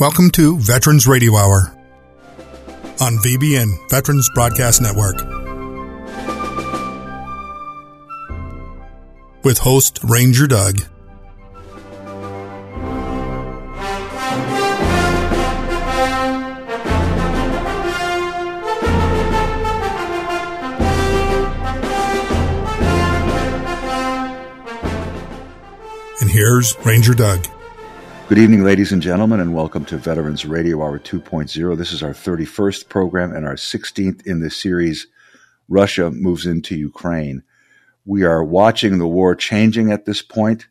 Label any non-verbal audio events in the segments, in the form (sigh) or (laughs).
Welcome to Veterans Radio Hour on VBN, Veterans Broadcast Network. With host Ranger Doug. And here's Ranger Doug. Good evening, ladies and gentlemen, and welcome to Veterans Radio Hour 2.0. This is our 31st program and our 16th in the series, Russia Moves into Ukraine. We are watching the war changing at this point.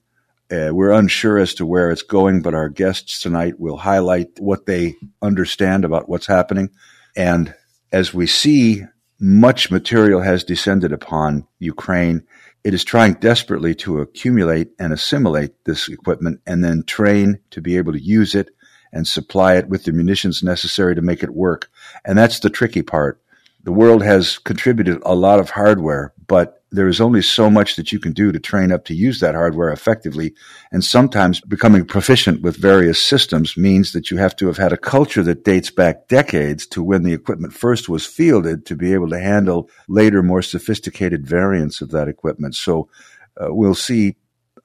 Uh, we're unsure as to where it's going, but our guests tonight will highlight what they understand about what's happening. And as we see, much material has descended upon Ukraine it is trying desperately to accumulate and assimilate this equipment and then train to be able to use it and supply it with the munitions necessary to make it work. And that's the tricky part. The world has contributed a lot of hardware, but there is only so much that you can do to train up to use that hardware effectively. And sometimes becoming proficient with various systems means that you have to have had a culture that dates back decades to when the equipment first was fielded to be able to handle later, more sophisticated variants of that equipment. So uh, we'll see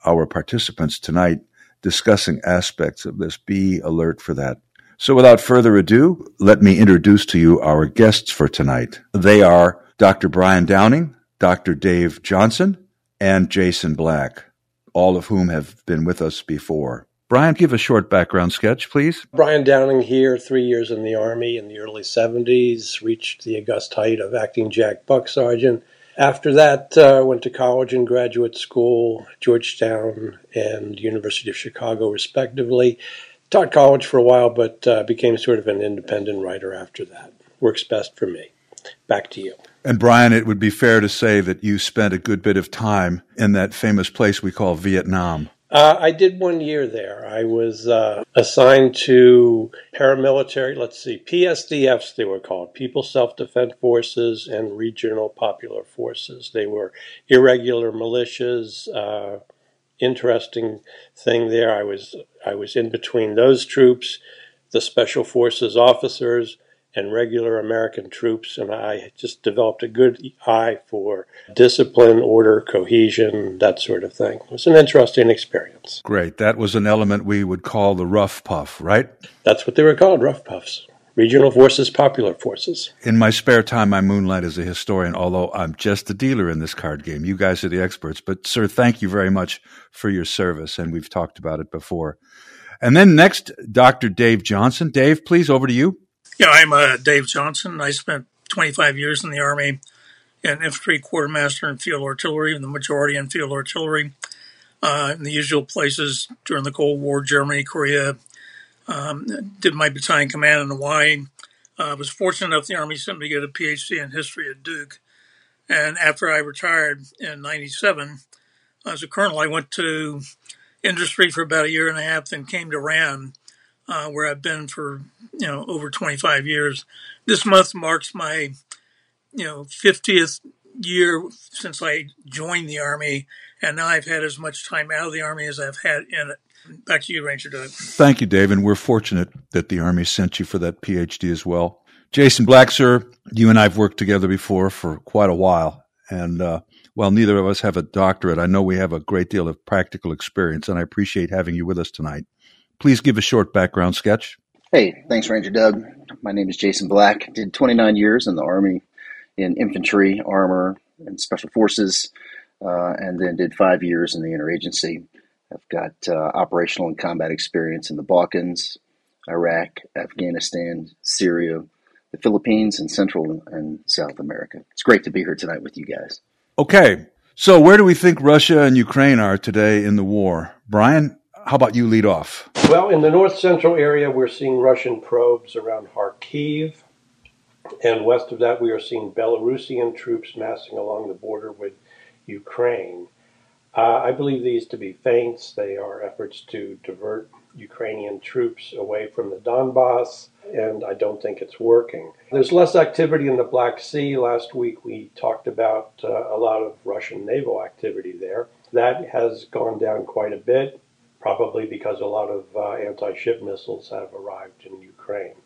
our participants tonight discussing aspects of this. Be alert for that. So without further ado, let me introduce to you our guests for tonight. They are Dr. Brian Downing, Dr. Dave Johnson, and Jason Black, all of whom have been with us before. Brian, give a short background sketch, please. Brian Downing here, three years in the Army in the early 70s, reached the august height of acting Jack Buck Sergeant. After that, uh, went to college and graduate school, Georgetown and University of Chicago, respectively. Taught college for a while, but uh, became sort of an independent writer after that. Works best for me. Back to you. And Brian, it would be fair to say that you spent a good bit of time in that famous place we call Vietnam. Uh, I did one year there. I was uh, assigned to paramilitary, let's see, PSDFs they were called, People Self Defense Forces and Regional Popular Forces. They were irregular militias. Uh, interesting thing there. I was I was in between those troops, the Special Forces officers, and regular American troops, and I just developed a good eye for discipline, order, cohesion, that sort of thing. It was an interesting experience. Great. That was an element we would call the rough puff, right? That's what they were called, rough puffs. Regional forces, popular forces. In my spare time, I moonlight as a historian, although I'm just a dealer in this card game. You guys are the experts. But, sir, thank you very much for your service, and we've talked about it before. And then next, Dr. Dave Johnson. Dave, please, over to you. Yeah, I'm uh, Dave Johnson. I spent 25 years in the Army in infantry quartermaster and field artillery, and the majority in field artillery. Uh, in the usual places during the Cold War, Germany, Korea. Um, did my battalion command in Hawaii. I uh, was fortunate enough the Army sent me to get a PhD in history at Duke. And after I retired in 97, as a colonel, I went to industry for about a year and a half, then came to RAND uh, where I've been for you know over 25 years. This month marks my you know 50th year since I joined the army, and now I've had as much time out of the army as I've had in it. Back to you, Ranger Doug. Thank you, Dave, and we're fortunate that the army sent you for that PhD as well. Jason Black, sir, you and I've worked together before for quite a while, and uh, while neither of us have a doctorate, I know we have a great deal of practical experience, and I appreciate having you with us tonight. Please give a short background sketch. Hey, thanks, Ranger Doug. My name is Jason Black. Did 29 years in the Army in infantry, armor, and special forces, uh, and then did five years in the interagency. I've got uh, operational and combat experience in the Balkans, Iraq, Afghanistan, Syria, the Philippines, and Central and South America. It's great to be here tonight with you guys. Okay, so where do we think Russia and Ukraine are today in the war? Brian, how about you lead off? Well, in the north central area, we're seeing Russian probes around Kharkiv. And west of that, we are seeing Belarusian troops massing along the border with Ukraine. Uh, I believe these to be feints. They are efforts to divert Ukrainian troops away from the Donbass, and I don't think it's working. There's less activity in the Black Sea. Last week we talked about uh, a lot of Russian naval activity there. That has gone down quite a bit probably because a lot of uh, anti ship missiles have arrived in Ukraine.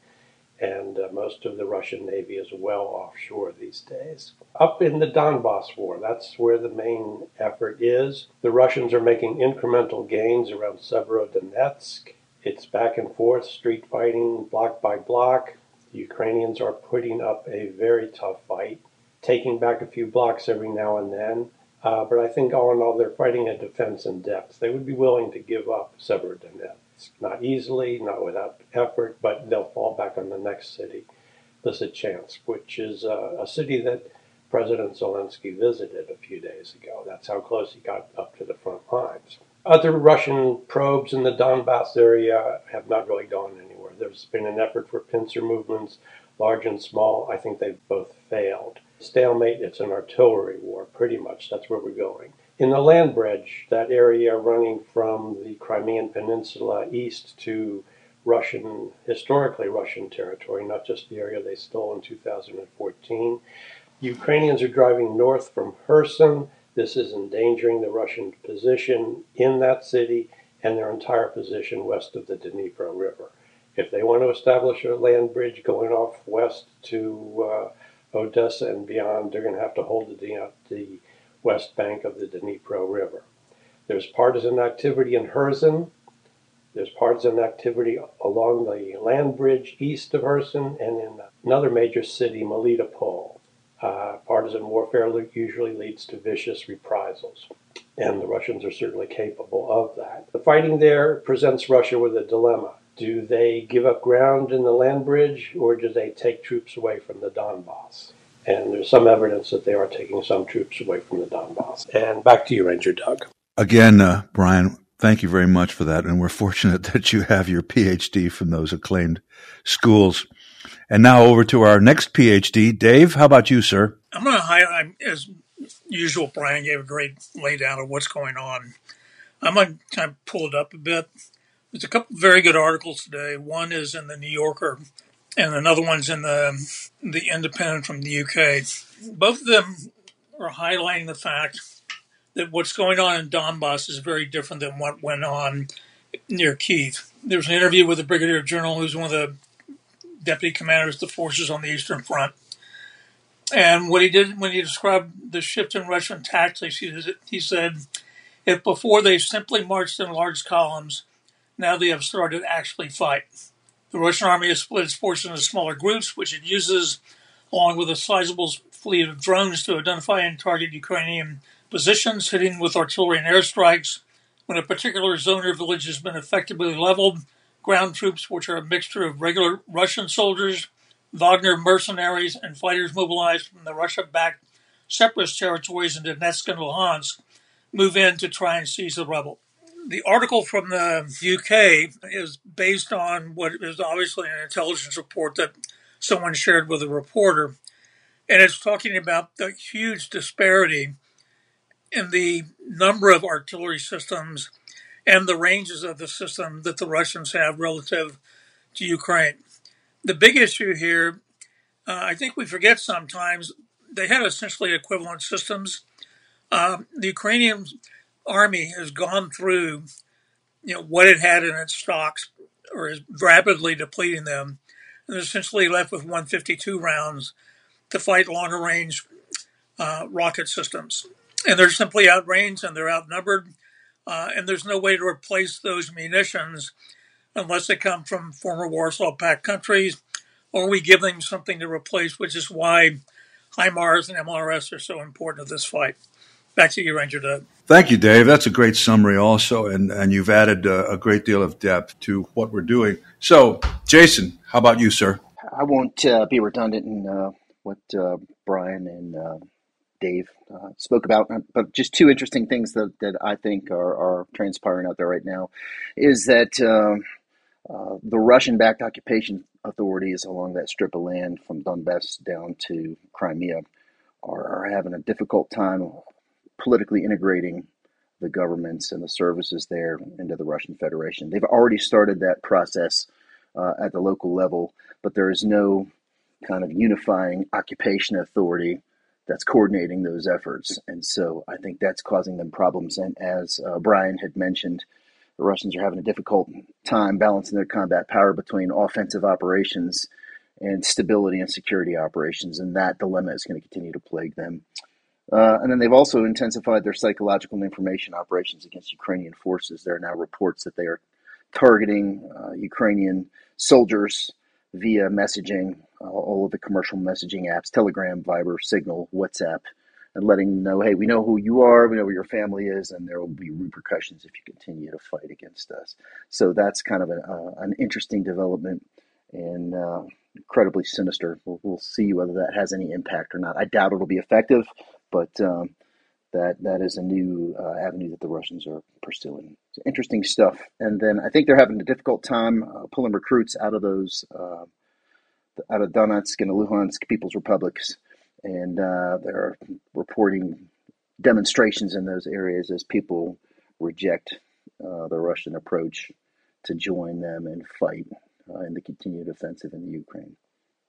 And uh, most of the Russian Navy is well offshore these days. Up in the Donbass war, that's where the main effort is. The Russians are making incremental gains around Severodonetsk. It's back and forth, street fighting, block by block. The Ukrainians are putting up a very tough fight, taking back a few blocks every now and then. Uh, but I think all in all, they're fighting a defense in depth. They would be willing to give up Severodonetsk. Not easily, not without effort, but they'll fall back on the next city, Lysychansk, which is uh, a city that President Zelensky visited a few days ago. That's how close he got up to the front lines. Other Russian probes in the Donbass area have not really gone anywhere. There's been an effort for pincer movements, large and small. I think they've both failed stalemate. It's an artillery war, pretty much. That's where we're going. In the land bridge, that area running from the Crimean Peninsula east to Russian, historically Russian territory, not just the area they stole in 2014. Ukrainians are driving north from Kherson. This is endangering the Russian position in that city and their entire position west of the Dnipro River. If they want to establish a land bridge going off west to uh, Odessa and beyond, they're going to have to hold the, the west bank of the Dnipro River. There's partisan activity in Kherson. There's partisan activity along the land bridge east of Kherson and in another major city, Melitopol. Uh, partisan warfare usually leads to vicious reprisals, and the Russians are certainly capable of that. The fighting there presents Russia with a dilemma. Do they give up ground in the land bridge or do they take troops away from the Donbass? And there's some evidence that they are taking some troops away from the Donbass. And back to you, Ranger Doug. Again, uh, Brian, thank you very much for that. And we're (laughs) fortunate that you have your PhD from those acclaimed schools. And now over to our next PhD. Dave, how about you, sir? I'm going to highlight, as usual, Brian gave a great laydown of what's going on. I'm going to kind of pull it up a bit. There's a couple very good articles today. One is in the New Yorker, and another one's in the the Independent from the UK. Both of them are highlighting the fact that what's going on in Donbass is very different than what went on near Kiev. There was an interview with the Brigadier General, who's one of the deputy commanders of the forces on the Eastern Front. And what he did when he described the shift in Russian tactics, he said, if before they simply marched in large columns, now they have started actually fight. The Russian army has split its forces into smaller groups, which it uses along with a sizable fleet of drones to identify and target Ukrainian positions, hitting with artillery and airstrikes. When a particular zone or village has been effectively leveled, ground troops, which are a mixture of regular Russian soldiers, Wagner mercenaries, and fighters mobilized from the Russia-backed separatist territories in Donetsk and Luhansk, move in to try and seize the rebel the article from the UK is based on what is obviously an intelligence report that someone shared with a reporter. And it's talking about the huge disparity in the number of artillery systems and the ranges of the system that the Russians have relative to Ukraine. The big issue here, uh, I think we forget sometimes, they had essentially equivalent systems. Uh, the Ukrainians army has gone through, you know, what it had in its stocks, or is rapidly depleting them, and essentially left with 152 rounds to fight longer range uh, rocket systems. And they're simply outranged and they're outnumbered, uh, and there's no way to replace those munitions unless they come from former Warsaw Pact countries, or we give them something to replace, which is why HIMARS and MLRS are so important to this fight. Back to you, Ranger Doug. Thank you, Dave. That's a great summary, also, and and you've added uh, a great deal of depth to what we're doing. So, Jason, how about you, sir? I won't uh, be redundant in uh, what uh, Brian and uh, Dave uh, spoke about, but just two interesting things that, that I think are, are transpiring out there right now is that the Russian-backed occupation authorities along that strip of land from Donbass down to Crimea are, are having a difficult time politically integrating the governments and the services there into the Russian Federation. They've already started that process uh, at the local level, but there is no kind of unifying occupation authority that's coordinating those efforts. And so I think that's causing them problems. And as uh, Brian had mentioned, the Russians are having a difficult time balancing their combat power between offensive operations and stability and security operations, and that dilemma is going to continue to plague them. Uh, and then they've also intensified their psychological and information operations against Ukrainian forces. There are now reports that they are targeting uh, Ukrainian soldiers via messaging, uh, all of the commercial messaging apps, Telegram, Viber, Signal, WhatsApp, and letting them know, hey, we know who you are, we know where your family is, and there will be repercussions if you continue to fight against us. So that's kind of an, an interesting development and uh, incredibly sinister. We'll, we'll, see whether that has any impact or not. I doubt it'll be effective, but um, that that is a new uh, avenue that the Russians are pursuing. So interesting stuff. And then I think they're having a difficult time uh, pulling recruits out of those uh, out of Donetsk and Luhansk People's Republics and uh, they're reporting demonstrations in those areas as people reject uh, the Russian approach to join them and fight uh, in the continued offensive in the Ukraine.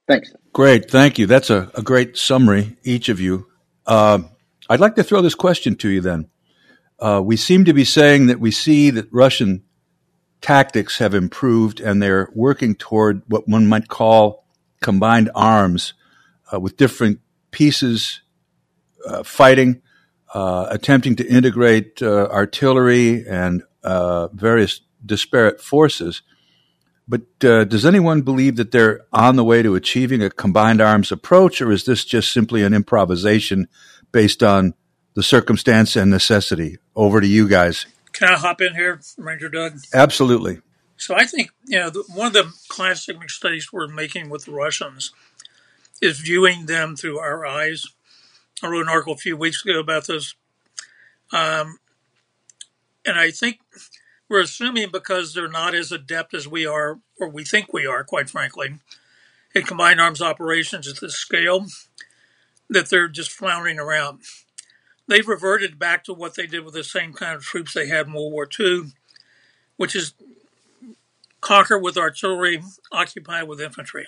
Thanks. Great, thank you. That's a, a great summary, each of you. Uh, I'd like to throw this question to you then. Uh, we seem to be saying that we see that Russian tactics have improved and they're working toward what one might call combined arms uh, with different pieces uh, fighting, uh, attempting to integrate uh, artillery and uh, various disparate forces. But uh, does anyone believe that they're on the way to achieving a combined arms approach, or is this just simply an improvisation based on the circumstance and necessity? Over to you guys. Can I hop in here, Ranger Doug? Absolutely. So I think you know the, one of the classic mistakes we're making with the Russians is viewing them through our eyes. I wrote an article a few weeks ago about this. Um, and I think we're assuming because they're not as adept as we are, or we think we are, quite frankly, in combined arms operations at this scale, that they're just floundering around. They've reverted back to what they did with the same kind of troops they had in World War II, which is conquer with artillery, occupy with infantry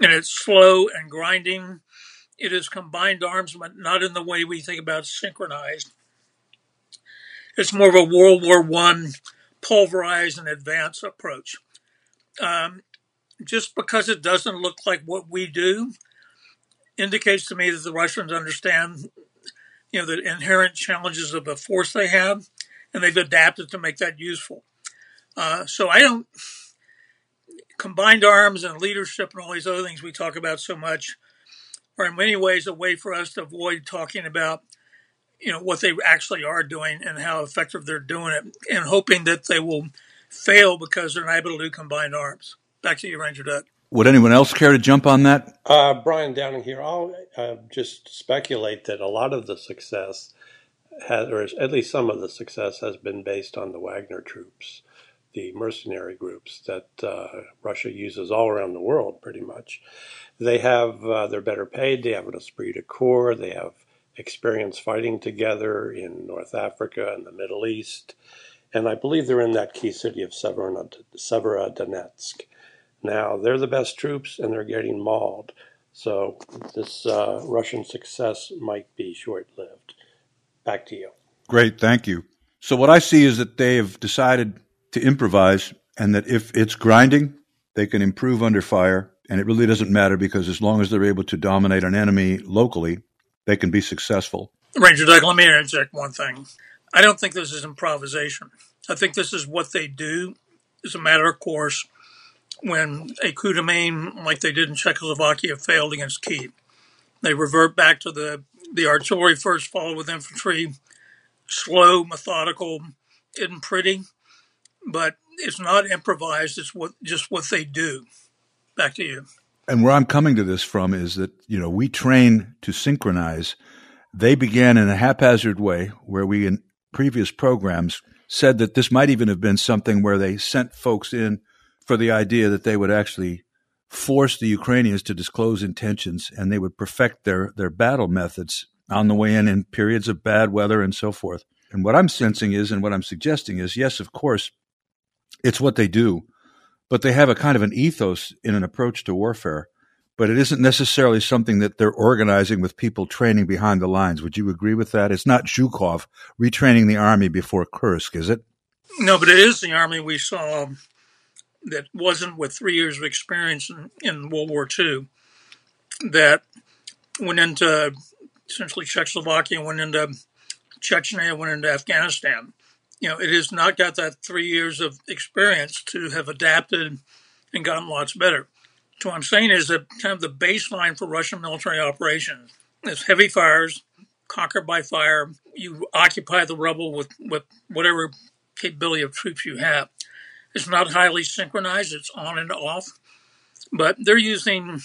and it's slow and grinding. It is combined arms, but not in the way we think about synchronized. It's more of a World War One pulverize and advance approach. Um, just because it doesn't look like what we do indicates to me that the Russians understand, you know, the inherent challenges of the force they have, and they've adapted to make that useful. Uh, so I don't combined arms and leadership and all these other things we talk about so much are in many ways a way for us to avoid talking about you know what they actually are doing and how effective they're doing it and hoping that they will fail because they're not able to do combined arms back to you ranger doug would anyone else care to jump on that uh, brian downing here i'll uh, just speculate that a lot of the success has or at least some of the success has been based on the wagner troops the mercenary groups that uh, Russia uses all around the world, pretty much. They have uh, they're better paid. They have an esprit de corps. They have experience fighting together in North Africa and the Middle East, and I believe they're in that key city of Severodonetsk. Now they're the best troops, and they're getting mauled. So this uh, Russian success might be short-lived. Back to you. Great, thank you. So what I see is that they have decided to improvise and that if it's grinding, they can improve under fire. And it really doesn't matter because as long as they're able to dominate an enemy locally, they can be successful. Ranger Doug, let me interject one thing. I don't think this is improvisation. I think this is what they do. It's a matter of course when a coup de main like they did in Czechoslovakia failed against Kiev. They revert back to the, the artillery first, followed with infantry, slow, methodical, isn't pretty, but it's not improvised. It's what just what they do. Back to you. And where I'm coming to this from is that you know we train to synchronize. They began in a haphazard way, where we in previous programs said that this might even have been something where they sent folks in for the idea that they would actually force the Ukrainians to disclose intentions and they would perfect their, their battle methods on the way in in periods of bad weather and so forth. And what I'm sensing is, and what I'm suggesting is, yes, of course, it's what they do, but they have a kind of an ethos in an approach to warfare. But it isn't necessarily something that they're organizing with people training behind the lines. Would you agree with that? It's not Zhukov retraining the army before Kursk, is it? No, but it is the army we saw um, that wasn't with three years of experience in, in World War II that went into essentially Czechoslovakia, went into Chechnya, went into Afghanistan. You know, it has not got that three years of experience to have adapted and gotten lots better. So what I'm saying is that kind of the baseline for Russian military operations is heavy fires, conquer by fire. You occupy the rubble with, with whatever capability of troops you have. It's not highly synchronized, it's on and off, but they're using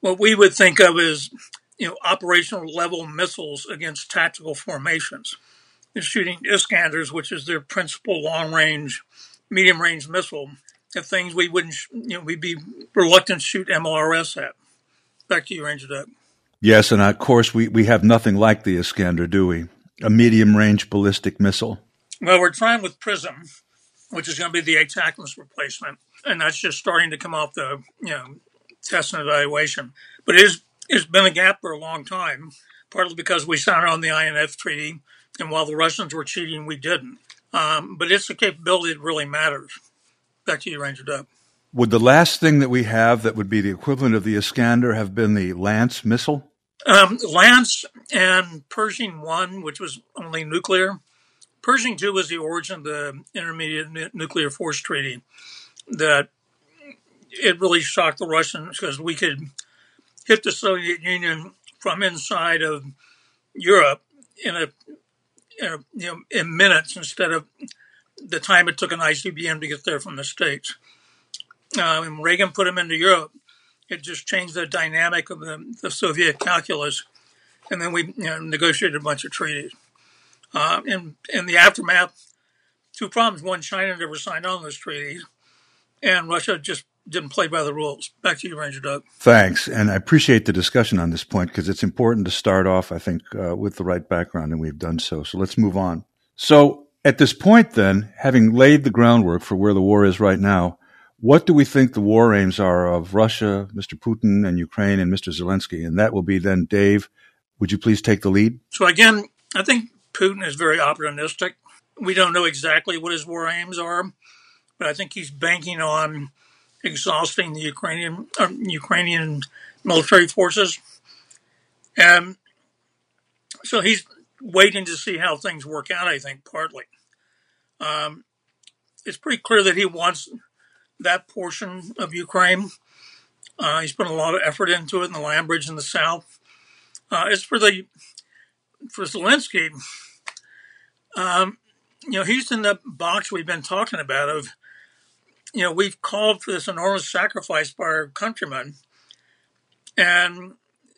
what we would think of as you know operational level missiles against tactical formations. They're shooting Iskanders, which is their principal long range, medium range missile, at things we wouldn't you know we'd be reluctant to shoot MLRS at. Back to you, Ranger Doug. Yes, and of course we, we have nothing like the Iskander, do we? A medium range ballistic missile. Well, we're trying with PrSM, which is going to be the ATACMS replacement, and that's just starting to come off the you know test and evaluation. But it is it's been a gap for a long time, partly because we signed on the INF treaty, and while the Russians were cheating, we didn't. Um, but it's the capability that really matters. Back to you, Ranger Doug. Would the last thing that we have that would be the equivalent of the Iskander have been the Lance missile? Um, Lance and Pershing 1, which was only nuclear. Pershing 2 was the origin of the Intermediate Nuclear Force Treaty that it really shocked the Russians because we could hit the Soviet Union from inside of Europe in a, in, you know, in minutes instead of the time it took an ICBM to get there from the States. Uh, and Reagan put them into Europe. It just changed the dynamic of the, the Soviet calculus. And then we you know, negotiated a bunch of treaties. Uh, in, in the aftermath, two problems. One, China never signed on those treaties, and Russia just didn't play by the rules. Back to you, Ranger Doug. Thanks. And I appreciate the discussion on this point because it's important to start off, I think, uh, with the right background, and we've done so. So let's move on. So at this point, then, having laid the groundwork for where the war is right now, what do we think the war aims are of Russia, Mr. Putin, and Ukraine, and Mr. Zelensky? And that will be then, Dave, would you please take the lead? So again, I think Putin is very opportunistic. We don't know exactly what his war aims are, but I think he's banking on exhausting the Ukrainian uh, Ukrainian military forces, and so he's waiting to see how things work out. I think partly, um, it's pretty clear that he wants that portion of Ukraine. Uh, he's put a lot of effort into it in the land bridge in the south. Uh, as for the for Zelensky, um, you know, he's in the box we've been talking about of, you know, we've called for this enormous sacrifice by our countrymen, and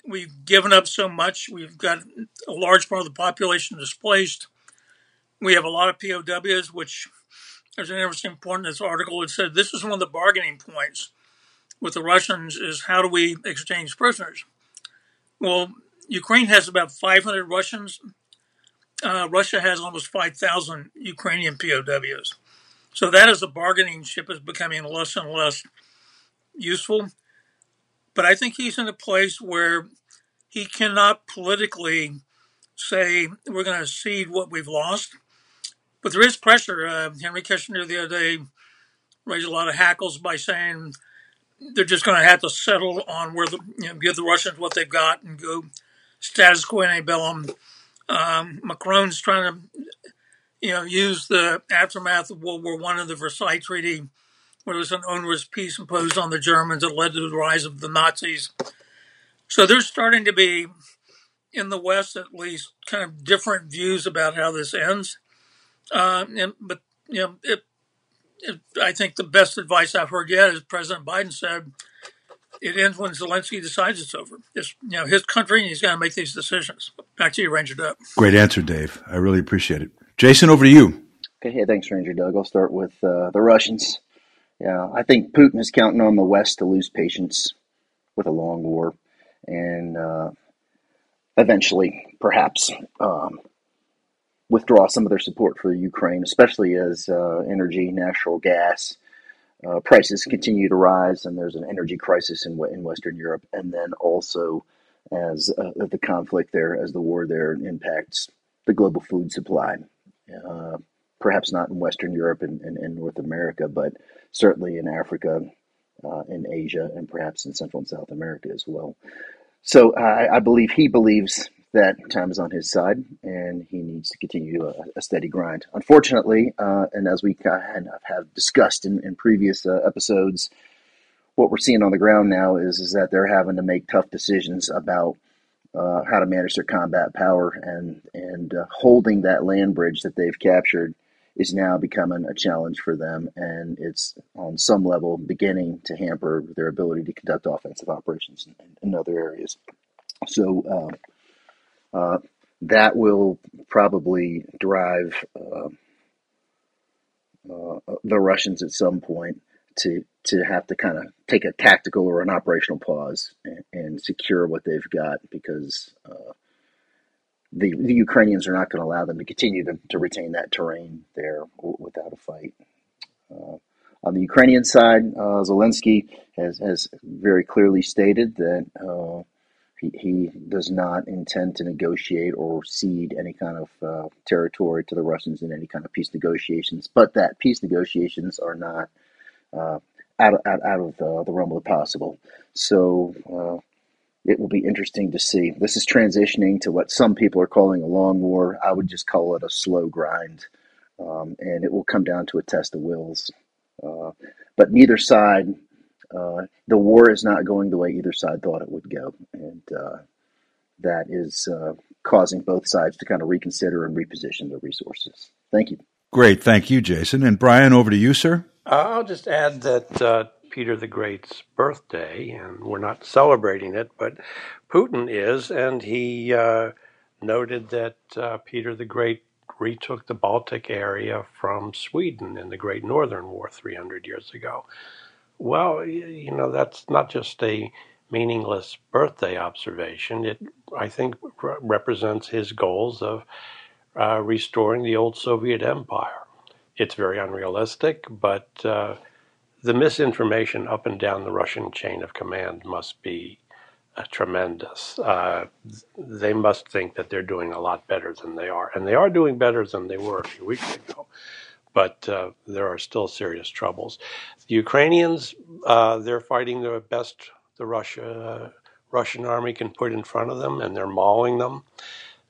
we've given up so much. We've got a large part of the population displaced. We have a lot of POWs, which there's an interesting point in this article. It said this is one of the bargaining points with the Russians is how do we exchange prisoners? Well, Ukraine has about 500 Russians uh, Russia has almost 5,000 Ukrainian POWs. So that as a bargaining chip is becoming less and less useful. But I think he's in a place where he cannot politically say we're going to cede what we've lost. But there is pressure. Uh, Henry Kissinger the other day raised a lot of hackles by saying they're just going to have to settle on where the you know, give the Russians what they've got and go status quo ante bellum um, Macron's trying to, you know, use the aftermath of World War One and the Versailles Treaty, where there was an onerous peace imposed on the Germans that led to the rise of the Nazis. So there's starting to be, in the West at least, kind of different views about how this ends. Uh, and, but you know, it, it, I think the best advice I've heard yet is President Biden said it ends when Zelensky decides it's over. It's you know his country, and he's got to make these decisions. Back to you, Ranger Doug. Great answer, Dave. I really appreciate it. Jason, over to you. Okay, hey, thanks, Ranger Doug. I'll start with uh, the Russians. Yeah, I think Putin is counting on the West to lose patience with a long war, and uh, eventually, perhaps, um, withdraw some of their support for Ukraine, especially as uh, energy, natural gas, uh, prices continue to rise, and there's an energy crisis in in Western Europe, and then also as uh, the conflict there, as the war there impacts the global food supply. Uh, perhaps not in Western Europe and, and, and North America, but certainly in Africa, uh, in Asia, and perhaps in Central and South America as well. So I, I believe he believes that time is on his side and he needs to continue a, a steady grind. Unfortunately, uh, and as we kind of have discussed in, in previous uh, episodes, what we're seeing on the ground now is, is that they're having to make tough decisions about uh, how to manage their combat power and and uh, holding that land bridge that they've captured is now becoming a challenge for them, and it's on some level beginning to hamper their ability to conduct offensive operations in, in other areas. So uh, uh that will probably drive uh, uh, the Russians at some point to to have to kind of take a tactical or an operational pause and, and secure what they've got because uh, the the Ukrainians are not going to allow them to continue to, to retain that terrain there without a fight. Uh, on the Ukrainian side, uh, Zelensky has, has very clearly stated that uh, he, he does not intend to negotiate or cede any kind of uh, territory to the Russians in any kind of peace negotiations, but that peace negotiations are not uh, out, out, out of the, the realm of the possible. So uh, it will be interesting to see. This is transitioning to what some people are calling a long war. I would just call it a slow grind, um, and it will come down to a test of wills. Uh, but neither side, uh, the war is not going the way either side thought it would go, and uh, that is uh, causing both sides to kind of reconsider and reposition their resources. Thank you. Great, thank you, Jason. And Brian, over to you, sir. I'll just add that uh, Peter the Great's birthday, and we're not celebrating it, but Putin is, and he uh, noted that uh, Peter the Great retook the Baltic area from Sweden in the Great Northern War 300 years ago. Well, you know, that's not just a meaningless birthday observation. It, I think, represents his goals of uh, restoring the old Soviet empire. It's very unrealistic, but uh, the misinformation up and down the Russian chain of command must be uh, tremendous. Uh, they must think that they're doing a lot better than they are, and they are doing better than they were a few weeks ago. But uh, there are still serious troubles. The Ukrainians, uh, they're fighting the best the Russia Russian army can put in front of them, and they're mauling them.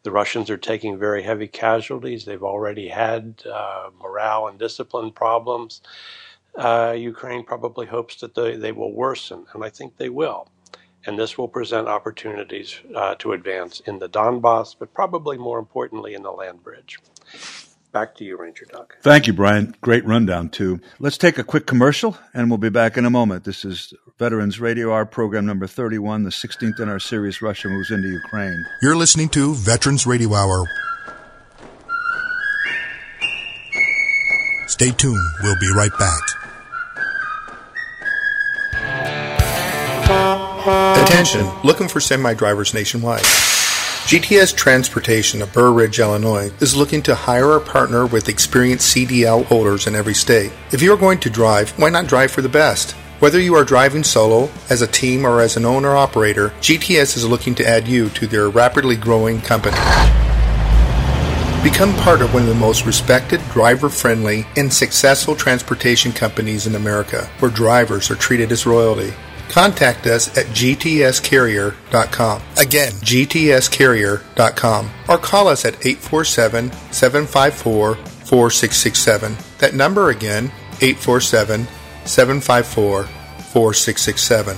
The Russians are taking very heavy casualties. They've already had uh, morale and discipline problems. Uh, Ukraine probably hopes that they, they will worsen, and I think they will. And this will present opportunities uh, to advance in the Donbass, but probably more importantly in the land bridge. Back to you, Ranger Doug. Thank you, Brian. Great rundown, too. Let's take a quick commercial, and we'll be back in a moment. This is Veterans Radio, our program number 31, the 16th in our series, Russia Moves into Ukraine. You're listening to Veterans Radio Hour. Stay tuned. We'll be right back. Attention, looking for semi drivers nationwide. GTS Transportation of Burr Ridge, Illinois is looking to hire a partner with experienced CDL holders in every state. If you are going to drive, why not drive for the best? Whether you are driving solo, as a team, or as an owner operator, GTS is looking to add you to their rapidly growing company. Become part of one of the most respected, driver friendly, and successful transportation companies in America, where drivers are treated as royalty contact us at gtscarrier.com. Again, gtscarrier.com. Or call us at 847 754 4667. That number again, 847 754 4667.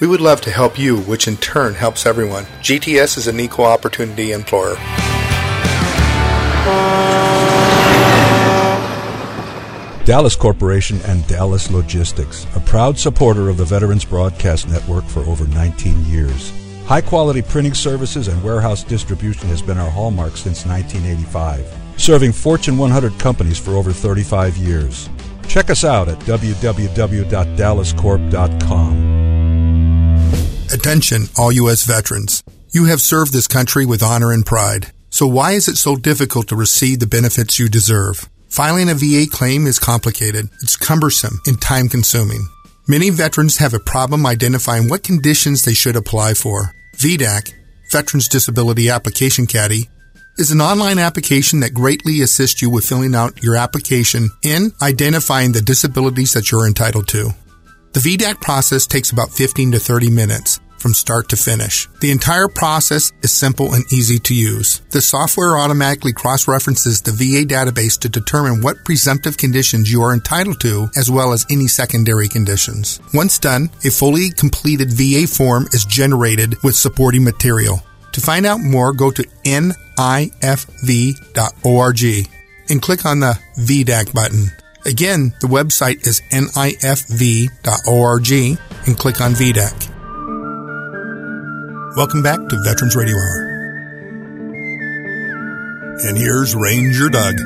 We would love to help you, which in turn helps everyone. GTS is an equal opportunity employer. Dallas Corporation and Dallas Logistics, a proud supporter of the Veterans Broadcast Network for over 19 years. High quality printing services and warehouse distribution has been our hallmark since 1985, serving Fortune 100 companies for over 35 years. Check us out at www.dallascorp.com. Attention, all U.S. veterans. You have served this country with honor and pride. So why is it so difficult to receive the benefits you deserve? Filing a VA claim is complicated, it's cumbersome, and time consuming. Many veterans have a problem identifying what conditions they should apply for. VDAC, Veterans Disability Application Caddy, is an online application that greatly assists you with filling out your application and identifying the disabilities that you're entitled to. The VDAC process takes about 15 to 30 minutes from start to finish. The entire process is simple and easy to use. The software automatically cross-references the VA database to determine what presumptive conditions you are entitled to, as well as any secondary conditions. Once done, a fully completed VA form is generated with supporting material. To find out more, go to nifv.org and click on the VDAC button. Again, the website is nifv.org and click on VDAC. Welcome back to Veterans Radio Hour. And here's Ranger Doug.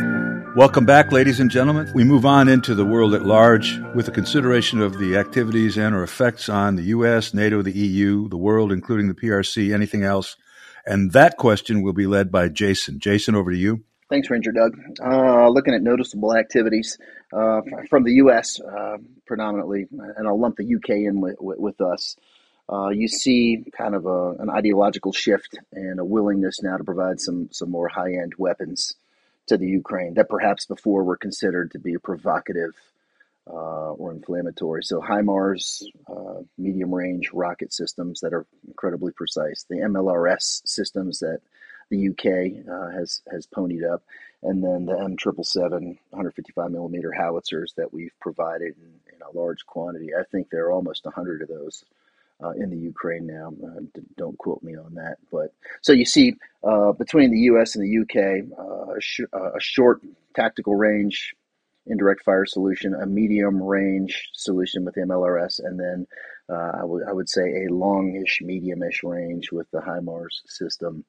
Welcome back, ladies and gentlemen. We move on into the world at large with a consideration of the activities and or effects on the U.S., NATO, the EU, the world, including the PRC, anything else. And that question will be led by Jason. Jason, over to you. Thanks, Ranger Doug. Uh, looking at noticeable activities uh, from the U.S. Uh, predominantly, and I'll lump the U.K. in with, with, with us uh, you see kind of a, an ideological shift and a willingness now to provide some some more high end weapons to the Ukraine that perhaps before were considered to be provocative uh, or inflammatory. So HIMARS, uh, medium range rocket systems that are incredibly precise. The MLRS systems that the UK uh, has has ponied up, and then the M777 155 millimeter howitzers that we've provided in, in a large quantity. I think there are almost 100 of those uh, in the Ukraine now. Uh, don't quote me on that. But so you see, uh, between the U.S. and the UK, uh, a, sh- uh, a, short tactical range indirect fire solution, a medium range solution with MLRS, and then uh, I would I would say a longish, mediumish range with the HIMARS system.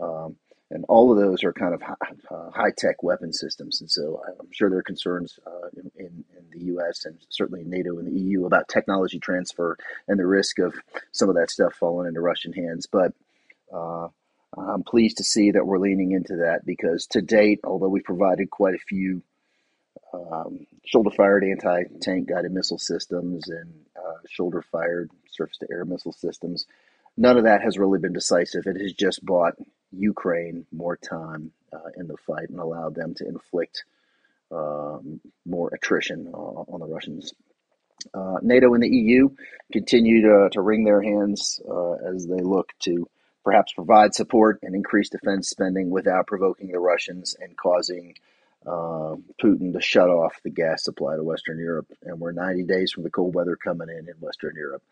Um, and all of those are kind of uh, high tech weapon systems. And so I'm sure there are concerns uh, in, in, in, the U.S. and certainly NATO and the EU about technology transfer and the risk of some of that stuff falling into Russian hands. But uh, I'm pleased to see that we're leaning into that because to date, although we've provided quite a few um, shoulder fired anti tank guided missile systems and uh, shoulder fired surface to air missile systems, none of that has really been decisive. It has just bought Ukraine more time uh, in the fight and allowed them to inflict uh, more attrition uh, on the Russians. Uh, NATO and the EU continue to, to wring their hands uh, as they look to perhaps provide support and increase defense spending without provoking the Russians and causing uh, Putin to shut off the gas supply to Western Europe. And we're 90 days from the cold weather coming in in Western Europe.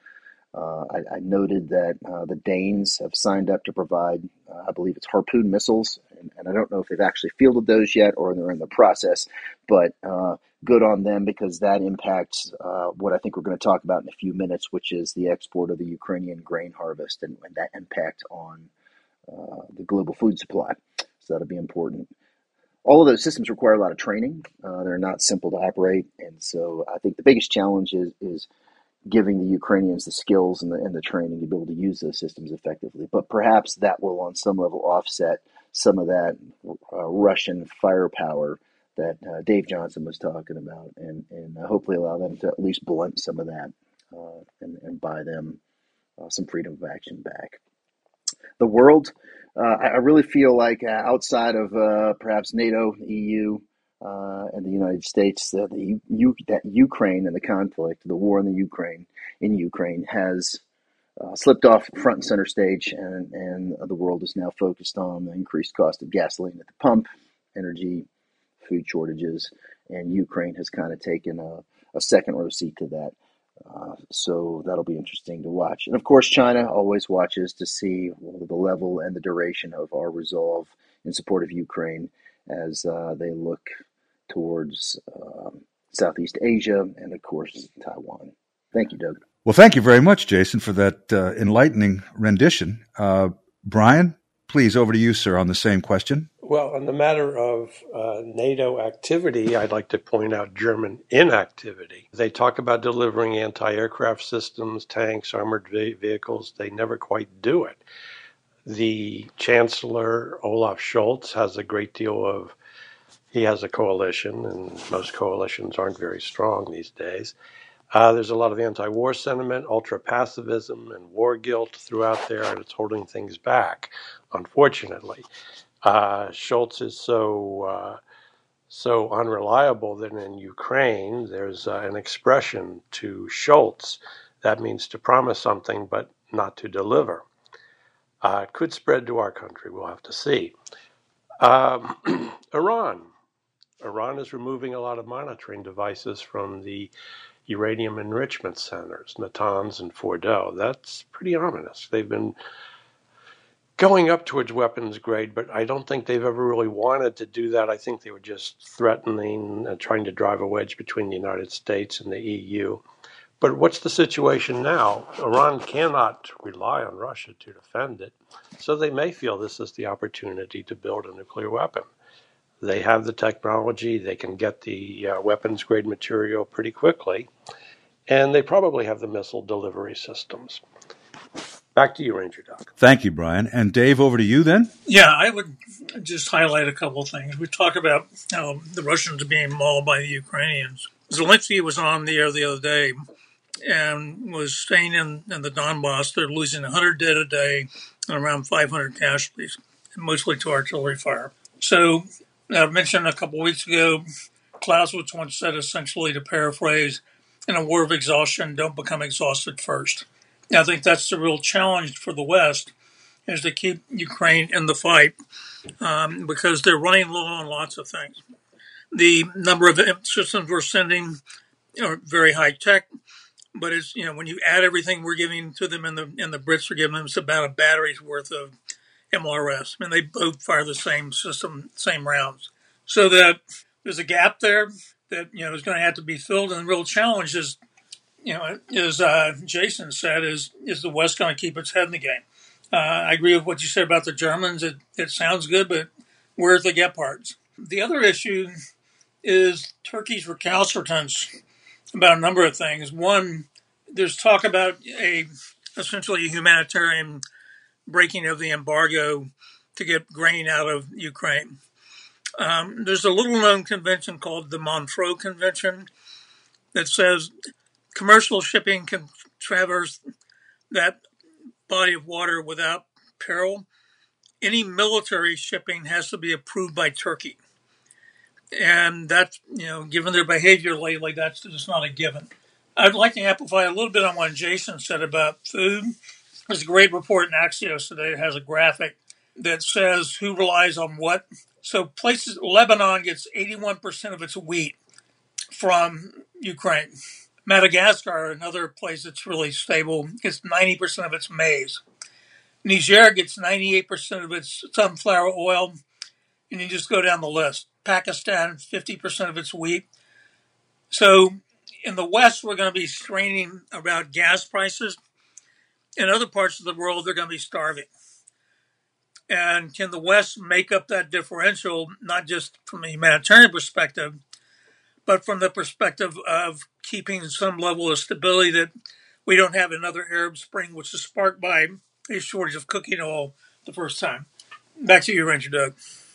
Uh, I, I, noted that uh, the Danes have signed up to provide, uh, I believe it's Harpoon missiles, and, and, I don't know if they've actually fielded those yet or they're in the process, but uh, good on them because that impacts uh, what I think we're going to talk about in a few minutes, which is the export of the Ukrainian grain harvest and, and that impact on uh, the global food supply. So that'll be important. All of those systems require a lot of training. they're not simple to operate, and so I think the biggest challenge is is giving the Ukrainians the skills and the, and the training to be able to use those systems effectively. But perhaps that will, on some level, offset some of that uh, Russian firepower that uh, Dave Johnson was talking about, and, and uh, hopefully allow them to at least blunt some of that uh, and, and buy them uh, some freedom of action back. The world, uh, I really feel like outside of perhaps NATO, EU, uh, and the United States that the U- that Ukraine and the conflict, the war in the Ukraine in Ukraine has uh, slipped off front and center stage, and and the world is now focused on the increased cost of gasoline at the pump, energy, food shortages, and Ukraine has kind of taken a, a second row seat to that. Uh, so that'll be interesting to watch. And of course, China always watches to see the level and the duration of our resolve in support of Ukraine as uh, they look towards um, Southeast Asia and, of course, Taiwan. Thank you, Doug. Well, thank you very much, Jason, for that uh, enlightening rendition. Uh, Brian, please, over to you, sir, on the same question. Well, on the matter of uh, NATO activity, I'd like to point out German inactivity. They talk about delivering anti aircraft systems, tanks, armored vehicles. They never quite do it. The Chancellor, Olaf Scholz, has a great deal of he has a coalition, and most coalitions aren't very strong these days. Uh, there's a lot of anti war sentiment, ultra pacifism, and war guilt throughout there, and it's holding things back, unfortunately. Uh, Scholz is so uh, so unreliable that in Ukraine there's uh, an expression to Scholz that means to promise something but not to deliver. Uh, it could spread to our country. We'll have to see. Um, (clears throat) Iran. Iran is removing a lot of monitoring devices from the uranium enrichment centers, Natanz and Fordow. That's pretty ominous. They've been going up towards weapons grade, but I don't think they've ever really wanted to do that. I think they were just threatening and trying to drive a wedge between the United States and the EU. But what's the situation now? Iran cannot rely on Russia to defend it, so they may feel this is the opportunity to build a nuclear weapon. They have the technology, they can get the uh, weapons grade material pretty quickly, and they probably have the missile delivery systems. Back to you, Ranger Doug. Thank you, Brian. And Dave, over to you then. Yeah, I would just highlight a couple of things. We talk about um, the Russians being mauled by the Ukrainians. Zelensky was on the air the other day and was staying in, in the Donbass. They're losing 100 dead a day and around 500 casualties, mostly to artillery fire. So I mentioned a couple weeks ago, Clausewitz once said essentially to paraphrase, in a war of exhaustion, don't become exhausted first. I think that's the real challenge for the West is to keep Ukraine in the fight um, because they're running low on lots of things. The number of systems we're sending are very high tech, but it's you know when you add everything we're giving to them and the and the Brits are giving them, it's about a battery's worth of MLRS. I mean, they both fire the same system, same rounds, so that there's a gap there that you know is going to have to be filled. And the real challenge is, you know, as uh, Jason said, is is the West going to keep its head in the game? Uh, I agree with what you said about the Germans. It it sounds good, but where's the Gepards? The other issue is Turkey's recalcitrance about a number of things. One, there's talk about a essentially a humanitarian breaking of the embargo to get grain out of Ukraine. Um, there's a little known convention called the Montreux Convention that says commercial shipping can traverse that body of water without peril. Any military shipping has to be approved by Turkey and that's you know, given their behavior lately, that's just not a given. I'd like to amplify a little bit on what Jason said about food. There's a great report in Axios today. It has a graphic that says who relies on what. So places, Lebanon gets 81% of its wheat from Ukraine. Madagascar, another place that's really stable, gets 90% of its maize. Niger gets 98% of its sunflower oil, and you just go down the list. Pakistan 50% of its wheat. So in the West, we're going to be straining about gas prices. In other parts of the world, they're going to be starving. And can the West make up that differential, not just from a humanitarian perspective, but from the perspective of keeping some level of stability that we don't have another Arab Spring, which is sparked by a shortage of cooking oil the first time? Back to you, Ranger Doug.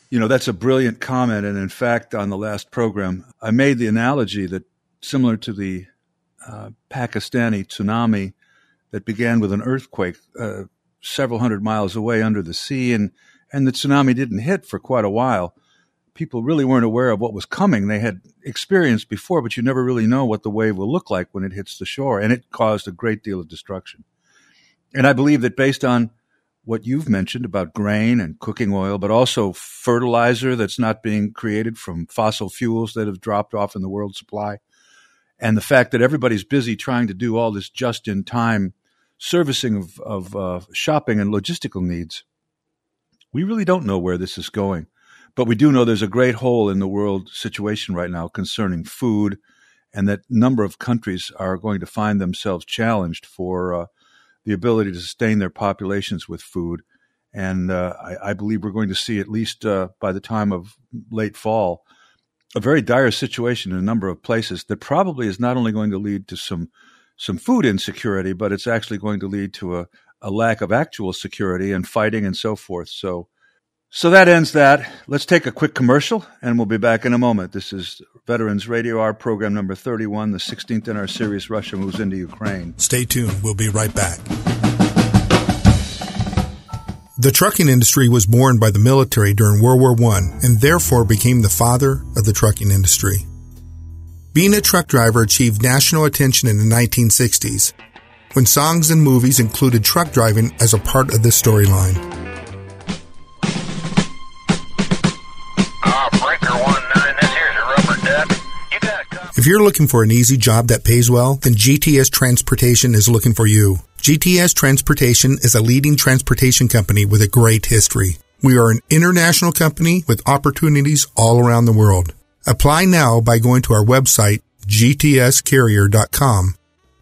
You know, that's a brilliant comment. And in fact, on the last program, I made the analogy that similar to the uh, Pakistani tsunami that began with an earthquake uh, several hundred miles away under the sea, and, and the tsunami didn't hit for quite a while. People really weren't aware of what was coming. They had experienced before, but you never really know what the wave will look like when it hits the shore, and it caused a great deal of destruction. And I believe that based on what you've mentioned about grain and cooking oil, but also fertilizer that's not being created from fossil fuels that have dropped off in the world supply. And the fact that everybody's busy trying to do all this just in time servicing of, of uh, shopping and logistical needs. We really don't know where this is going, but we do know there's a great hole in the world situation right now concerning food, and that number of countries are going to find themselves challenged for uh, the ability to sustain their populations with food. And uh, I, I, believe we're going to see, at least uh, by the time of late fall, a very dire situation in a number of places that probably is not only going to lead to some some food insecurity, but it's actually going to lead to a, a lack of actual security and fighting and so forth. So so that ends that. Let's take a quick commercial and we'll be back in a moment. This is Veterans Radio Hour program number 31, the 16th in our series, Russia Moves into Ukraine. Stay tuned. We'll be right back. The trucking industry was born by the military during World War I and therefore became the father of the trucking industry. Being a truck driver achieved national attention in the 1960s when songs and movies included truck driving as a part of the storyline. If you're looking for an easy job that pays well, then GTS Transportation is looking for you. GTS Transportation is a leading transportation company with a great history. We are an international company with opportunities all around the world. Apply now by going to our website, gtscarrier.com,